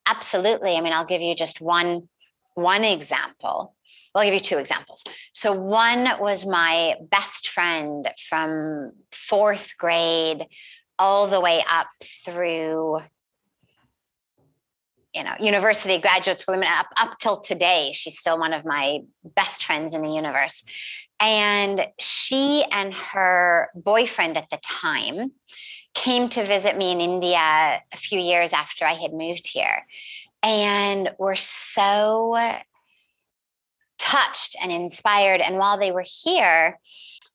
Absolutely. I mean, I'll give you just one one example. I'll give you two examples. So one was my best friend from fourth grade all the way up through you know university graduate school I mean, up, up till today she's still one of my best friends in the universe. And she and her boyfriend at the time came to visit me in india a few years after i had moved here and were so touched and inspired. And while they were here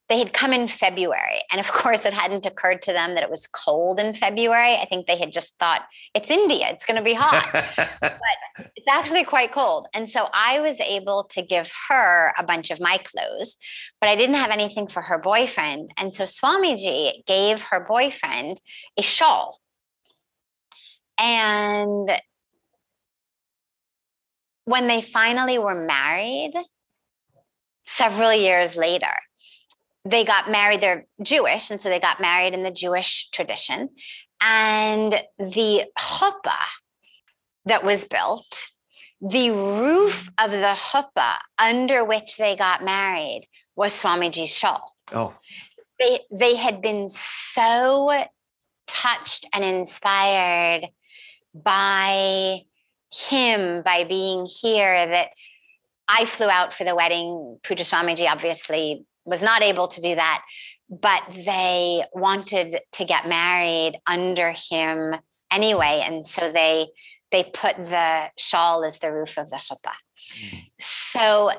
they had come in February. And of course, it hadn't occurred to them that it was cold in February. I think they had just thought it's India, it's going to be hot. but it's actually quite cold. And so I was able to give her a bunch of my clothes, but I didn't have anything for her boyfriend. And so Swamiji gave her boyfriend a shawl. And when they finally were married, several years later, they got married, they're Jewish, and so they got married in the Jewish tradition. And the chuppah that was built, the roof of the chuppah under which they got married was Swamiji's shawl. Oh. They, they had been so touched and inspired by him, by being here, that I flew out for the wedding. Pujya Swamiji obviously was not able to do that, but they wanted to get married under him anyway, and so they they put the shawl as the roof of the chuppah. So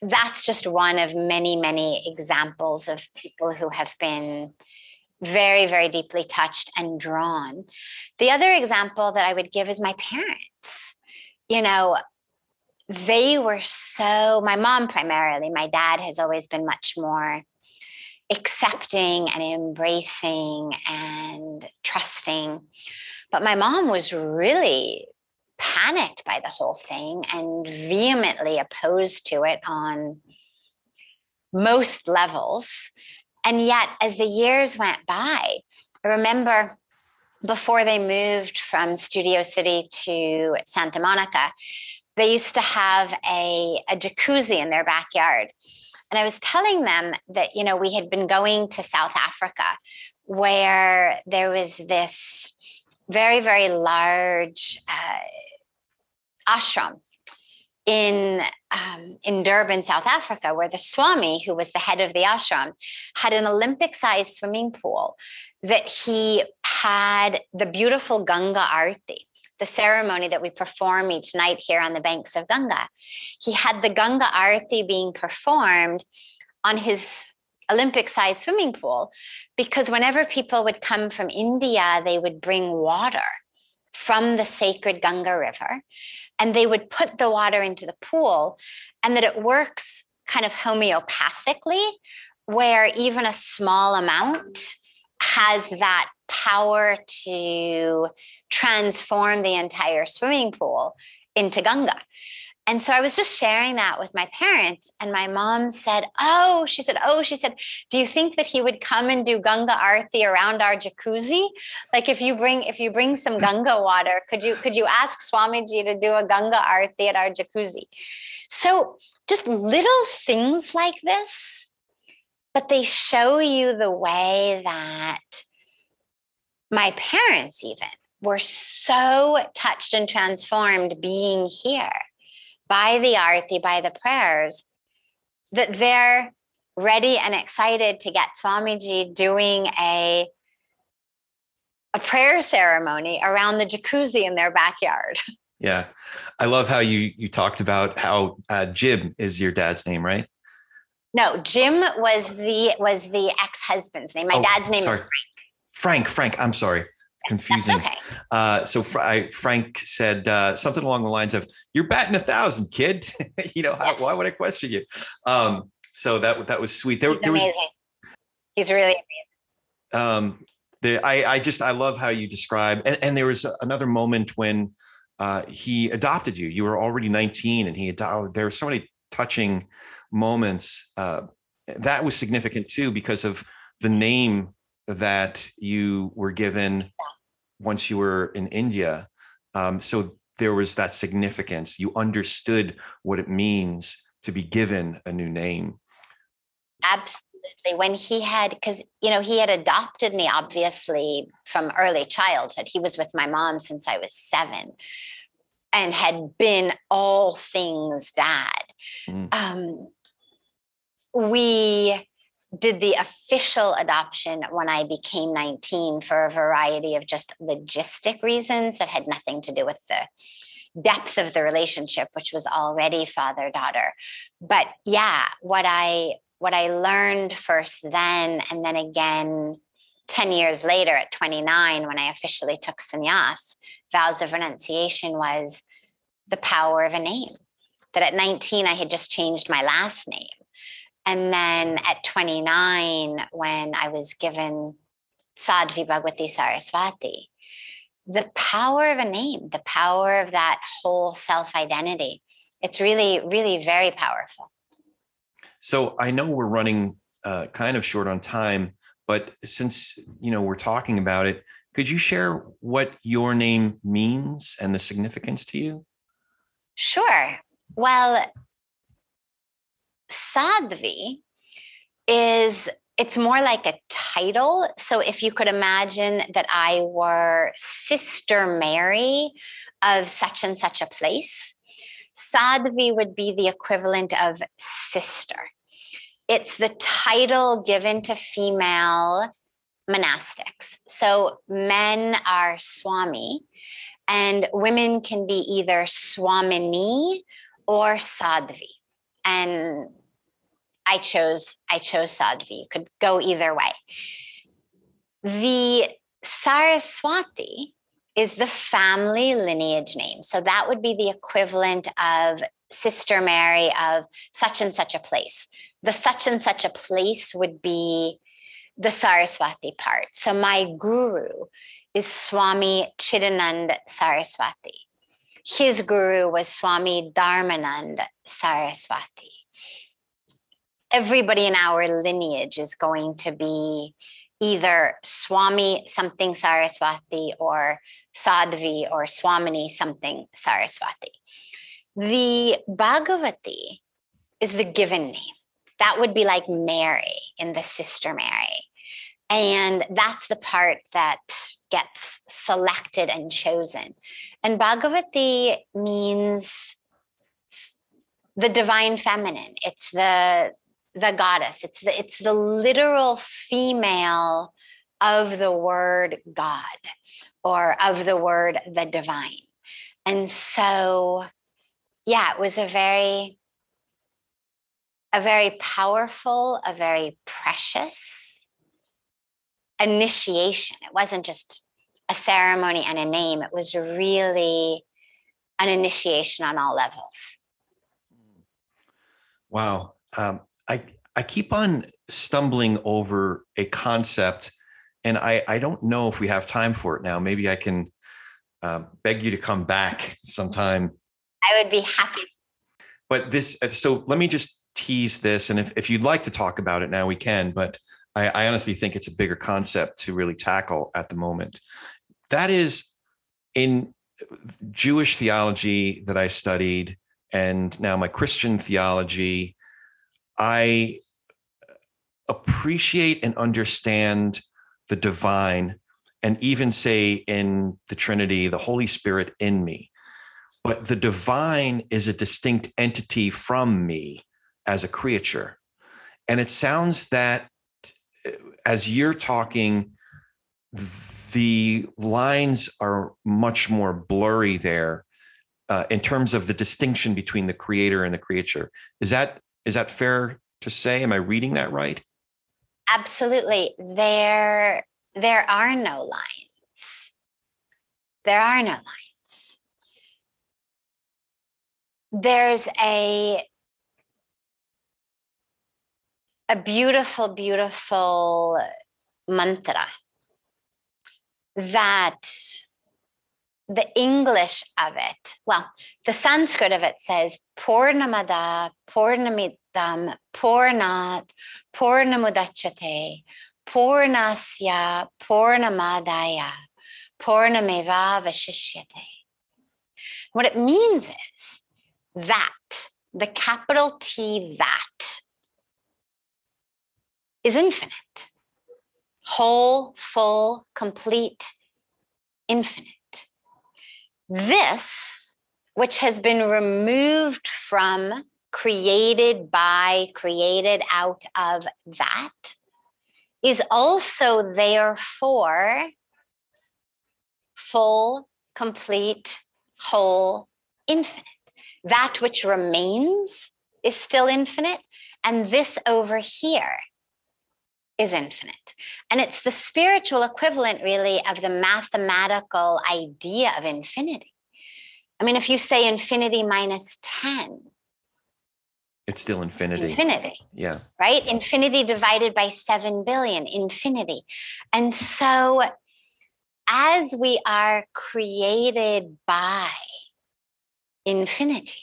that's just one of many, many examples of people who have been very, very deeply touched and drawn. The other example that I would give is my parents. You know, they were so, my mom primarily, my dad has always been much more accepting and embracing and trusting. But my mom was really panicked by the whole thing and vehemently opposed to it on most levels. And yet, as the years went by, I remember before they moved from Studio City to Santa Monica, they used to have a, a jacuzzi in their backyard. And I was telling them that, you know, we had been going to South Africa where there was this very, very large uh, ashram in um, in Durban, South Africa, where the Swami, who was the head of the ashram, had an Olympic-sized swimming pool that he had the beautiful Ganga Arti the ceremony that we perform each night here on the banks of Ganga. He had the Ganga Arati being performed on his Olympic sized swimming pool because whenever people would come from India, they would bring water from the sacred Ganga River and they would put the water into the pool, and that it works kind of homeopathically, where even a small amount has that power to transform the entire swimming pool into Ganga. And so I was just sharing that with my parents, and my mom said, Oh, she said, Oh, she said, do you think that he would come and do Ganga Arti around our jacuzzi? Like if you bring if you bring some Ganga water, could you could you ask Swamiji to do a Ganga Arti at our jacuzzi? So just little things like this, but they show you the way that my parents even were so touched and transformed being here by the arti, by the prayers, that they're ready and excited to get Swamiji doing a a prayer ceremony around the jacuzzi in their backyard. Yeah, I love how you you talked about how uh, Jim is your dad's name, right? No, Jim was the was the ex husband's name. My oh, dad's name sorry. is Frank. Frank. Frank. I'm sorry confusing. That's okay. Uh, so I, Frank said uh, something along the lines of, "You're batting a thousand, kid. you know, yes. how, why would I question you?" Um, so that that was sweet. There, He's there amazing. was. He's really amazing. Um, there, I I just I love how you describe, and, and there was another moment when uh, he adopted you. You were already 19, and he adopted. There were so many touching moments. Uh, that was significant too because of the name that you were given once you were in India. Um, so there was that significance. You understood what it means to be given a new name. Absolutely. When he had, because, you know, he had adopted me obviously from early childhood. He was with my mom since I was seven and had been all things dad. Mm. Um, we did the official adoption when I became 19 for a variety of just logistic reasons that had nothing to do with the depth of the relationship which was already father daughter but yeah what i what i learned first then and then again 10 years later at 29 when i officially took sannyas vows of renunciation was the power of a name. That at 19 i had just changed my last name and then at 29, when I was given Sadhvi Bhagwati Saraswati, the power of a name, the power of that whole self identity, it's really, really very powerful. So I know we're running uh, kind of short on time, but since you know we're talking about it, could you share what your name means and the significance to you? Sure. Well, Sadhvi is it's more like a title. So if you could imagine that I were Sister Mary of such and such a place, Sadhvi would be the equivalent of sister. It's the title given to female monastics. So men are Swami, and women can be either Swamini or Sadhvi. And I chose I chose Sadhvi. You could go either way. The Saraswati is the family lineage name. So that would be the equivalent of Sister Mary of such and such a place. The such and such a place would be the Saraswati part. So my guru is Swami Chidanand Saraswati. His guru was Swami Dharmanand Saraswati everybody in our lineage is going to be either Swami something Saraswati or Sadhvi or Swamini something Saraswati. The Bhagavati is the given name. That would be like Mary in the Sister Mary. And that's the part that gets selected and chosen. And Bhagavati means the divine feminine. It's the the goddess. It's the it's the literal female of the word God or of the word the divine. And so yeah, it was a very a very powerful, a very precious initiation. It wasn't just a ceremony and a name, it was really an initiation on all levels. Wow. Um, I I keep on stumbling over a concept and I, I don't know if we have time for it now. Maybe I can uh, beg you to come back sometime. I would be happy. But this, so let me just tease this. And if, if you'd like to talk about it now, we can. But I, I honestly think it's a bigger concept to really tackle at the moment. That is in Jewish theology that I studied, and now my Christian theology, I appreciate and understand the divine and even say in the Trinity, the Holy Spirit in me. But the divine is a distinct entity from me as a creature. And it sounds that as you're talking, the lines are much more blurry there uh, in terms of the distinction between the creator and the creature. Is that is that fair to say? Am I reading that right? Absolutely. There there are no lines. There are no lines. There's a a beautiful, beautiful mantra that the English of it, well, the Sanskrit of it says Purnamada, Purnamidam, Purnat, Purnamudachate, Purnasya, Purnamadaya, Purnameva Vashishyate. What it means is that, the capital T that, is infinite, whole, full, complete, infinite. This, which has been removed from, created by, created out of that, is also therefore full, complete, whole, infinite. That which remains is still infinite, and this over here is infinite. And it's the spiritual equivalent, really, of the mathematical idea of infinity. I mean, if you say infinity minus 10, it's still infinity. It's infinity. Yeah. Right? Infinity divided by 7 billion, infinity. And so, as we are created by infinity,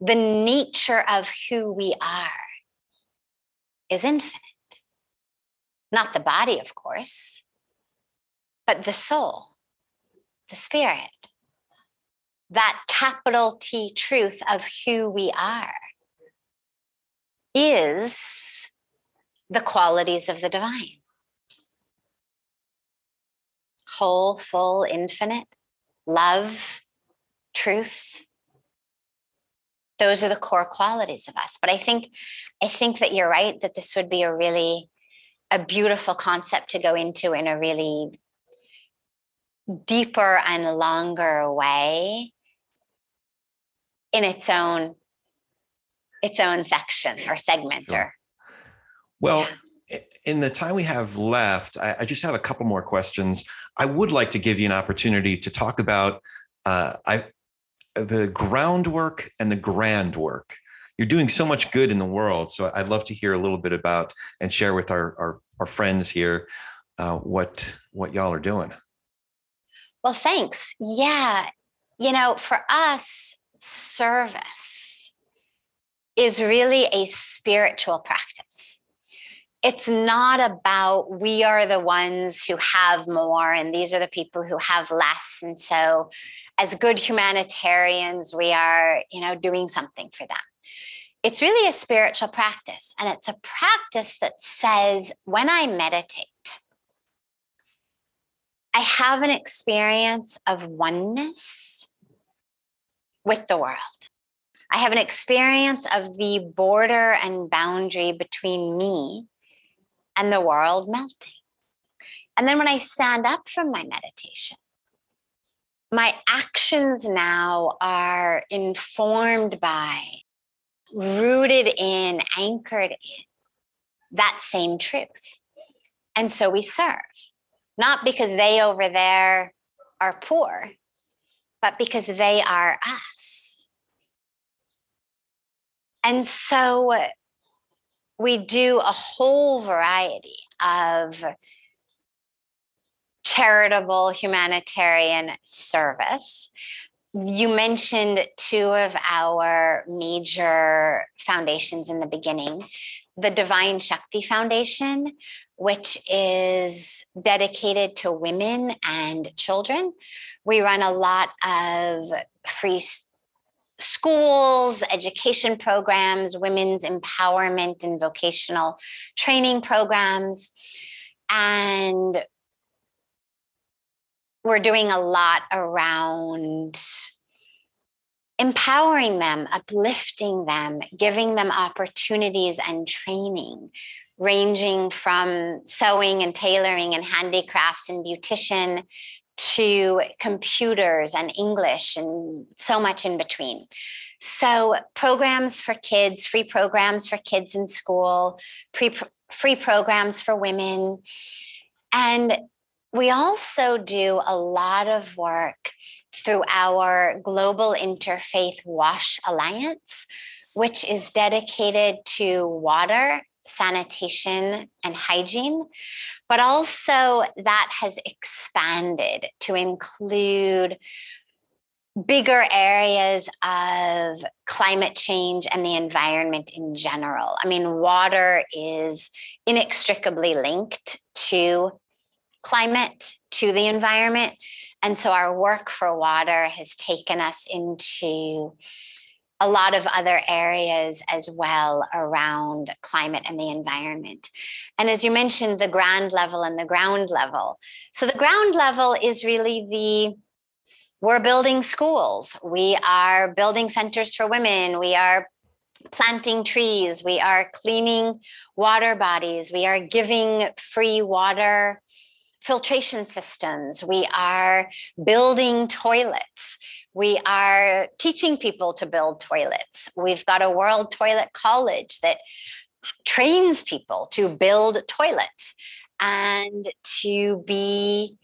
the nature of who we are is infinite. Not the body, of course, but the soul, the spirit, that capital T truth of who we are is the qualities of the divine whole, full, infinite, love, truth. Those are the core qualities of us. But I think I think that you're right that this would be a really a beautiful concept to go into in a really deeper and longer way in its own its own section or segment sure. or well yeah. in the time we have left I, I, just have a couple more questions i would like to give you an opportunity to talk about uh, I, the groundwork and the grand work you're doing so much good in the world. So I'd love to hear a little bit about and share with our our, our friends here uh, what what y'all are doing. Well, thanks. Yeah, you know, for us, service is really a spiritual practice. It's not about we are the ones who have more and these are the people who have less. And so, as good humanitarians, we are, you know, doing something for them it's really a spiritual practice. And it's a practice that says when I meditate, I have an experience of oneness with the world. I have an experience of the border and boundary between me and the world melting. And then when I stand up from my meditation, my actions now are informed by rooted in, anchored in that same truth. And so we serve, not because they over there are poor, but because they are us. And so we do a whole variety of charitable humanitarian service. You mentioned two of our major foundations in the beginning the Divine Shakti Foundation, which is dedicated to women and children. We run a lot of free schools, education programs, women's empowerment and vocational training programs. And we're doing a lot around empowering them, uplifting them, giving them opportunities and training, ranging from sewing and tailoring and handicrafts and beautician to computers and English and so much in between. So, programs for kids, free programs for kids in school, pre- free programs for women. And we also do a lot of work through our Global Interfaith WASH Alliance, which is dedicated to water, sanitation, and hygiene. But also, that has expanded to include bigger areas of climate change and the environment in general. I mean, water is inextricably linked to climate, to the environment. And so our work for water has taken us into a lot of other areas as well around climate and the environment. And as you mentioned, the ground level and the ground level. So the ground level is really the we're building schools, we are building centers for women, we are planting trees, we are cleaning water bodies, we are giving free water filtration systems, we are building toilets. We are teaching people to build toilets. We've got a World Toilet College that trains people to build toilets and to be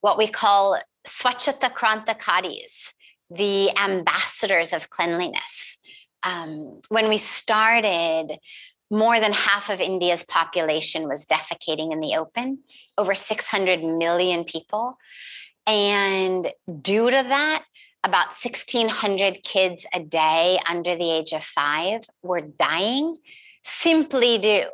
what we call Swachhata Krantikaris, the ambassadors of cleanliness. Um, when we started, more than half of India's population was defecating in the open, over 600 million people. And due to that, about 1,600 kids a day under the age of five were dying simply due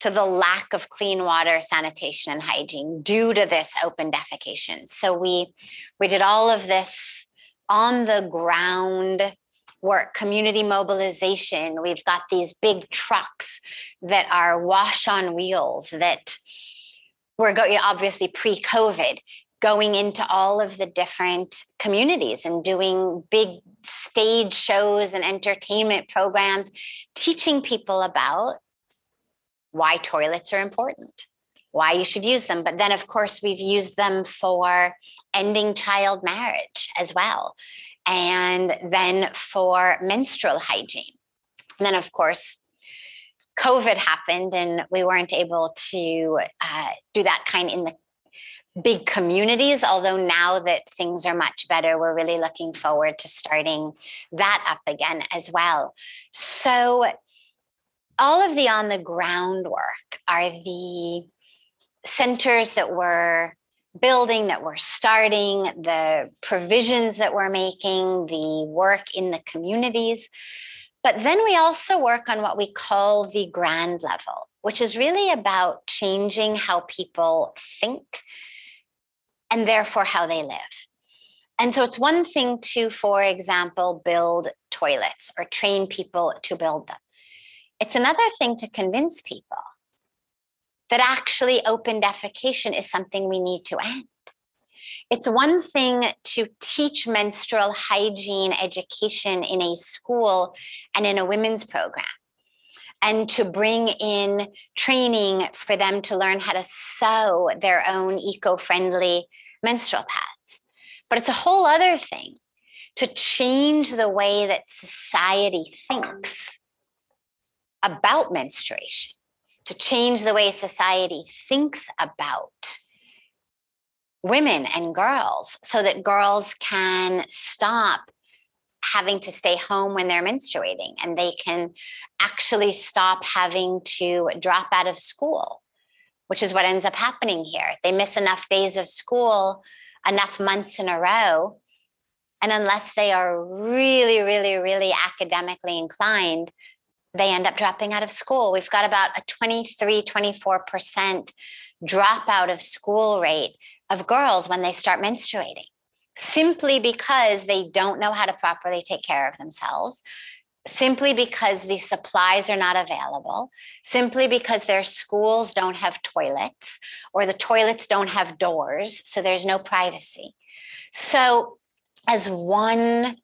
to the lack of clean water, sanitation, and hygiene due to this open defecation. So we we did all of this on the ground work, community mobilization. We've got these big trucks that are wash on wheels that we're going obviously pre-COVID going into all of the different communities and doing big stage shows and entertainment programs, teaching people about why toilets are important, why you should use them. But then, of course, we've used them for ending child marriage as well and then for menstrual hygiene. And then, of course, COVID happened and we weren't able to uh, do that kind in the big communities. Although now that things are much better, we're really looking forward to starting that up again as well. So, all of the on the ground work are the centers that were building that we're starting, the provisions that we're making, the work in the communities. But then we also work on what we call the grand level, which is really about changing how people think and therefore how they live. And so it's one thing to, for example, build toilets or train people to build them. It's another thing to convince people that actually open defecation is something we need to end. It's one thing to teach menstrual hygiene education in a school and in a women's program, and to bring in training for them to learn how to sew their own eco friendly menstrual pads. But it's a whole other thing to change the way that society thinks about menstruation to change the way society thinks about women and girls so that girls can stop having to stay home when they're menstruating and they can actually stop having to drop out of school which is what ends up happening here. They miss enough days of school, enough months in a row. And unless they are really, really, really academically inclined, they end up dropping out of school. We've got about a 23, 24% dropout of school rate of girls when they start menstruating simply because they don't know how to properly take care of themselves simply because the supplies are not available, simply because their schools don't have toilets or the toilets don't have doors, so there's no privacy. So, as one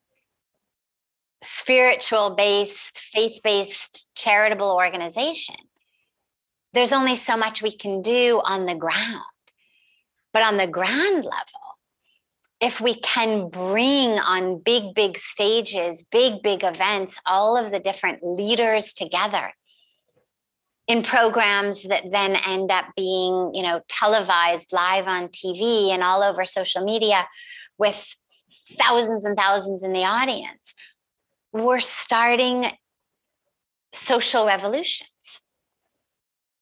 spiritual based, faith based, charitable organization, there's only so much we can do on the ground. But on the grand level, if we can bring on big, big stages, big, big events, all of the different leaders together in programs that then end up being, you know, televised live on TV and all over social media with thousands and thousands in the audience, we're starting social revolutions.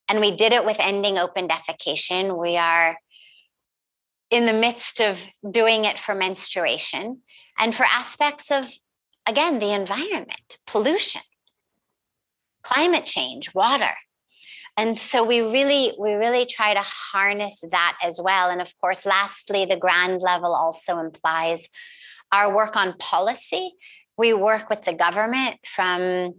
And we did it with ending open defecation. We are in the midst of doing it for menstruation and for aspects of, again, the environment, pollution, climate change, water. And so we really, we really try to harness that as well. And of course, lastly, the grand level also implies our work on policy. We work with the government from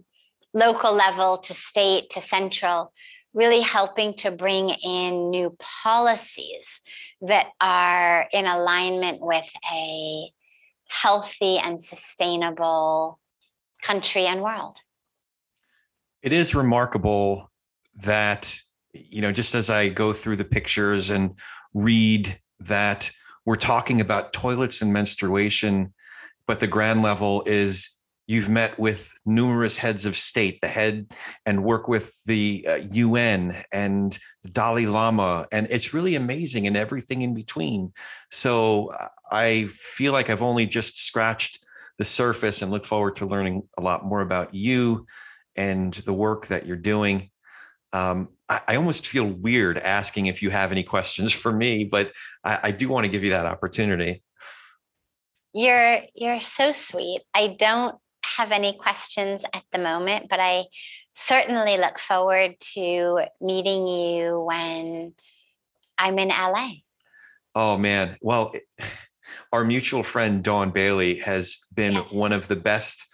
local level to state to central really helping to bring in new policies that are in alignment with a healthy and sustainable country and world. It is remarkable that, you know, just as I go through the pictures and read that we're talking about toilets and menstruation, but the grand level is You've met with numerous heads of state, the head, and work with the uh, UN and the Dalai Lama. And it's really amazing and everything in between. So I feel like I've only just scratched the surface and look forward to learning a lot more about you and the work that you're doing. Um, I, I, almost feel weird asking if you have any questions for me, but I, I do want to give you that opportunity. You're you're so sweet. I don't have any questions at the moment, but I certainly look forward to meeting you when I'm in LA. Oh, man. Well, our mutual friend, Dawn Bailey, has been yes. one of the best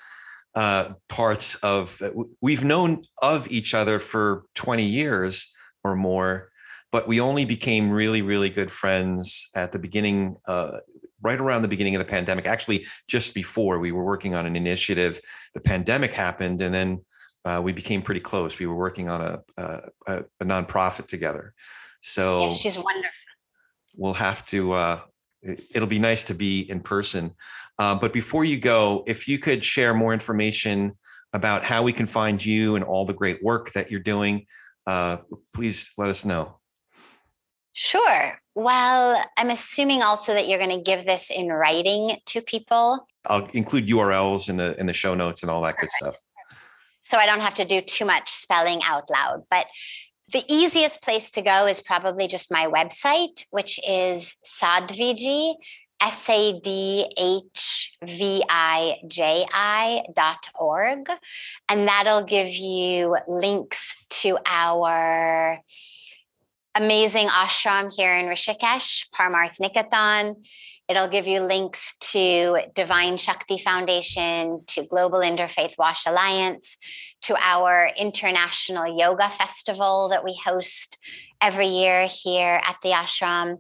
uh, parts of, we've known of each other for 20 years or more but we only became really really good friends at the beginning uh, right around the beginning of the pandemic, actually just before we were working on an initiative. The pandemic happened, and then uh, we became pretty close. We were working on a, a, a nonprofit together. So yeah, she's wonderful. We'll have to. Uh, it'll be nice to be in person. Uh, but before you go, if you could share more information about how we can find you and all the great work that you're doing, uh, please let us know. Sure. Well, I'm assuming also that you're going to give this in writing to people. I'll include URLs in the in the show notes and all that Perfect. good stuff. So I don't have to do too much spelling out loud, but the easiest place to go is probably just my website, which is sadhviji, S A D H V I J I dot org. And that'll give you links to our amazing ashram here in Rishikesh, Parmarth Niketan. It'll give you links to Divine Shakti Foundation, to Global Interfaith Wash Alliance, to our International Yoga Festival that we host every year here at the ashram.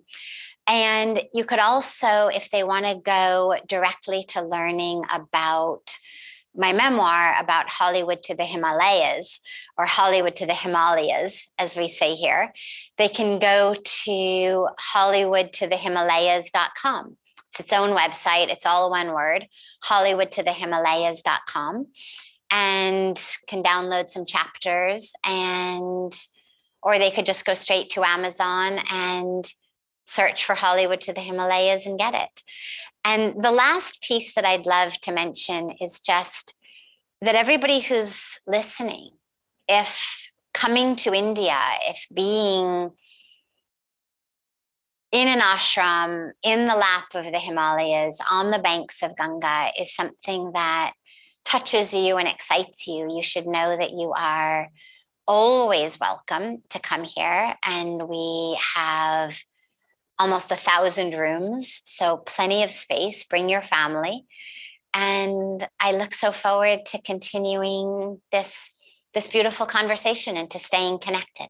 And you could also, if they want to go directly to learning about my memoir about Hollywood to the Himalayas, or Hollywood to the Himalayas, as we say here, they can go to hollywoodtothehimalayas.com. It's its own website, it's all one word, hollywoodtothehimalayas.com, and can download some chapters and or they could just go straight to Amazon and search for Hollywood to the Himalayas and get it. And the last piece that I'd love to mention is just that everybody who's listening, if coming to India, if being in an ashram in the lap of the Himalayas on the banks of Ganga is something that touches you and excites you. You should know that you are always welcome to come here. And we have almost a thousand rooms, so plenty of space. Bring your family. And I look so forward to continuing this, this beautiful conversation and to staying connected.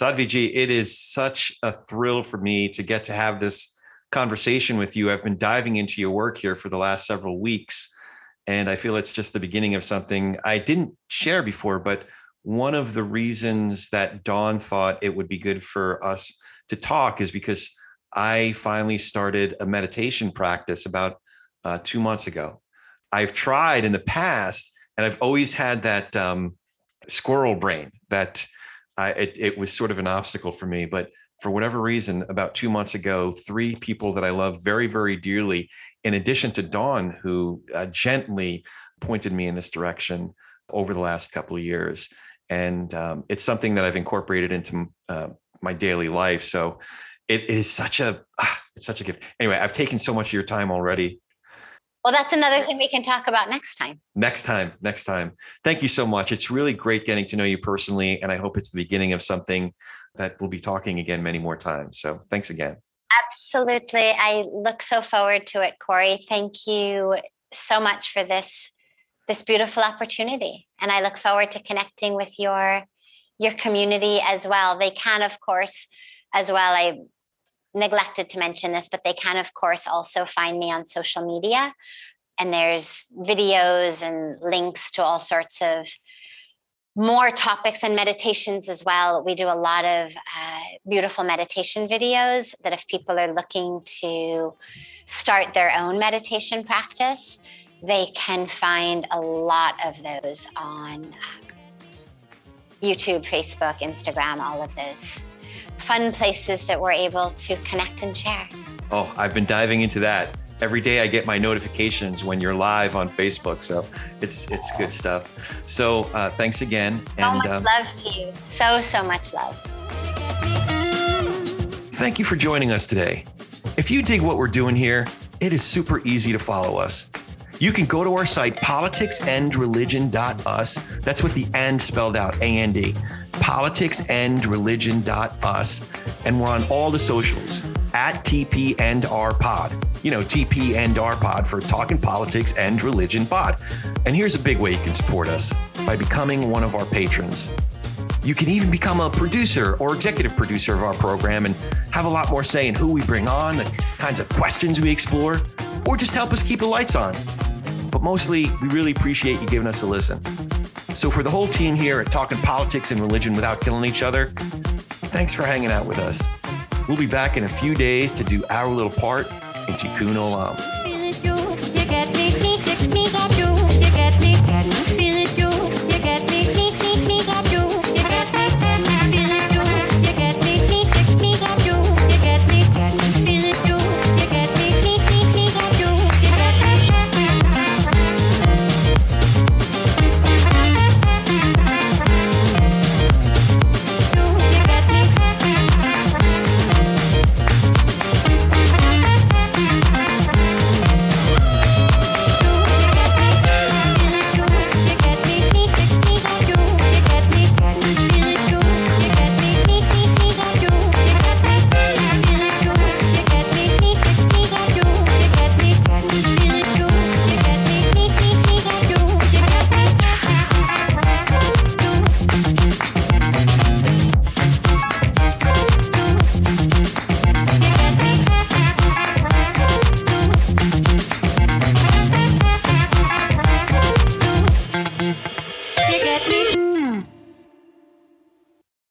Sadhviji, it is such a thrill for me to get to have this conversation with you. I've been diving into your work here for the last several weeks, and I feel it's just the beginning of something I didn't share before. But one of the reasons that Dawn thought it would be good for us to talk is because I finally started a meditation practice about uh, two months ago. I've tried in the past, and I've always had that um, squirrel brain that I, it, it was sort of an obstacle for me. But for whatever reason, about two months ago, three people that I love very, very dearly, in addition to Dawn, who uh, gently pointed me in this direction over the last couple of years. And um, it's something that I've incorporated into uh, my daily life. So it is such a ah, it's such a gift. Anyway, I've taken so much of your time already. Well, that's another thing we can talk about next time. Next time, next time. Thank you so much. It's really great getting to know you personally. And I hope it's the beginning of something that we'll be talking again many more times. So thanks again. Absolutely. I look so forward to it, Corey. Thank you so much for this this beautiful opportunity. And I look forward to connecting with your your community as well. They can, of course, as well. I neglected to mention this, but they can, of course, also find me on social media. And there's videos and links to all sorts of more topics and meditations as well. We do a lot of uh, beautiful meditation videos that if people are looking to start their own meditation practice, they can find a lot of those on uh, YouTube, Facebook, Instagram, all of those fun places that we're able to connect and share. Oh, I've been diving into that. Every day I get my notifications when you're live on Facebook. So it's it's good stuff. So uh, thanks again. And, so much um, love to you. So, so much love. Thank you for joining us today. If you dig what we're doing here, it is super easy to follow us. You can go to our site, politicsandreligion.us. That's with the and spelled out, A N D politicsandreligion.us. And we're on all the socials at TP and R Pod. You know, TP and R Pod for Talking Politics and Religion Pod. And here's a big way you can support us by becoming one of our patrons. You can even become a producer or executive producer of our program and have a lot more say in who we bring on, the kinds of questions we explore, or just help us keep the lights on. But mostly, we really appreciate you giving us a listen. So, for the whole team here at Talking Politics and Religion Without Killing Each Other, thanks for hanging out with us. We'll be back in a few days to do our little part in Tikkun Olam.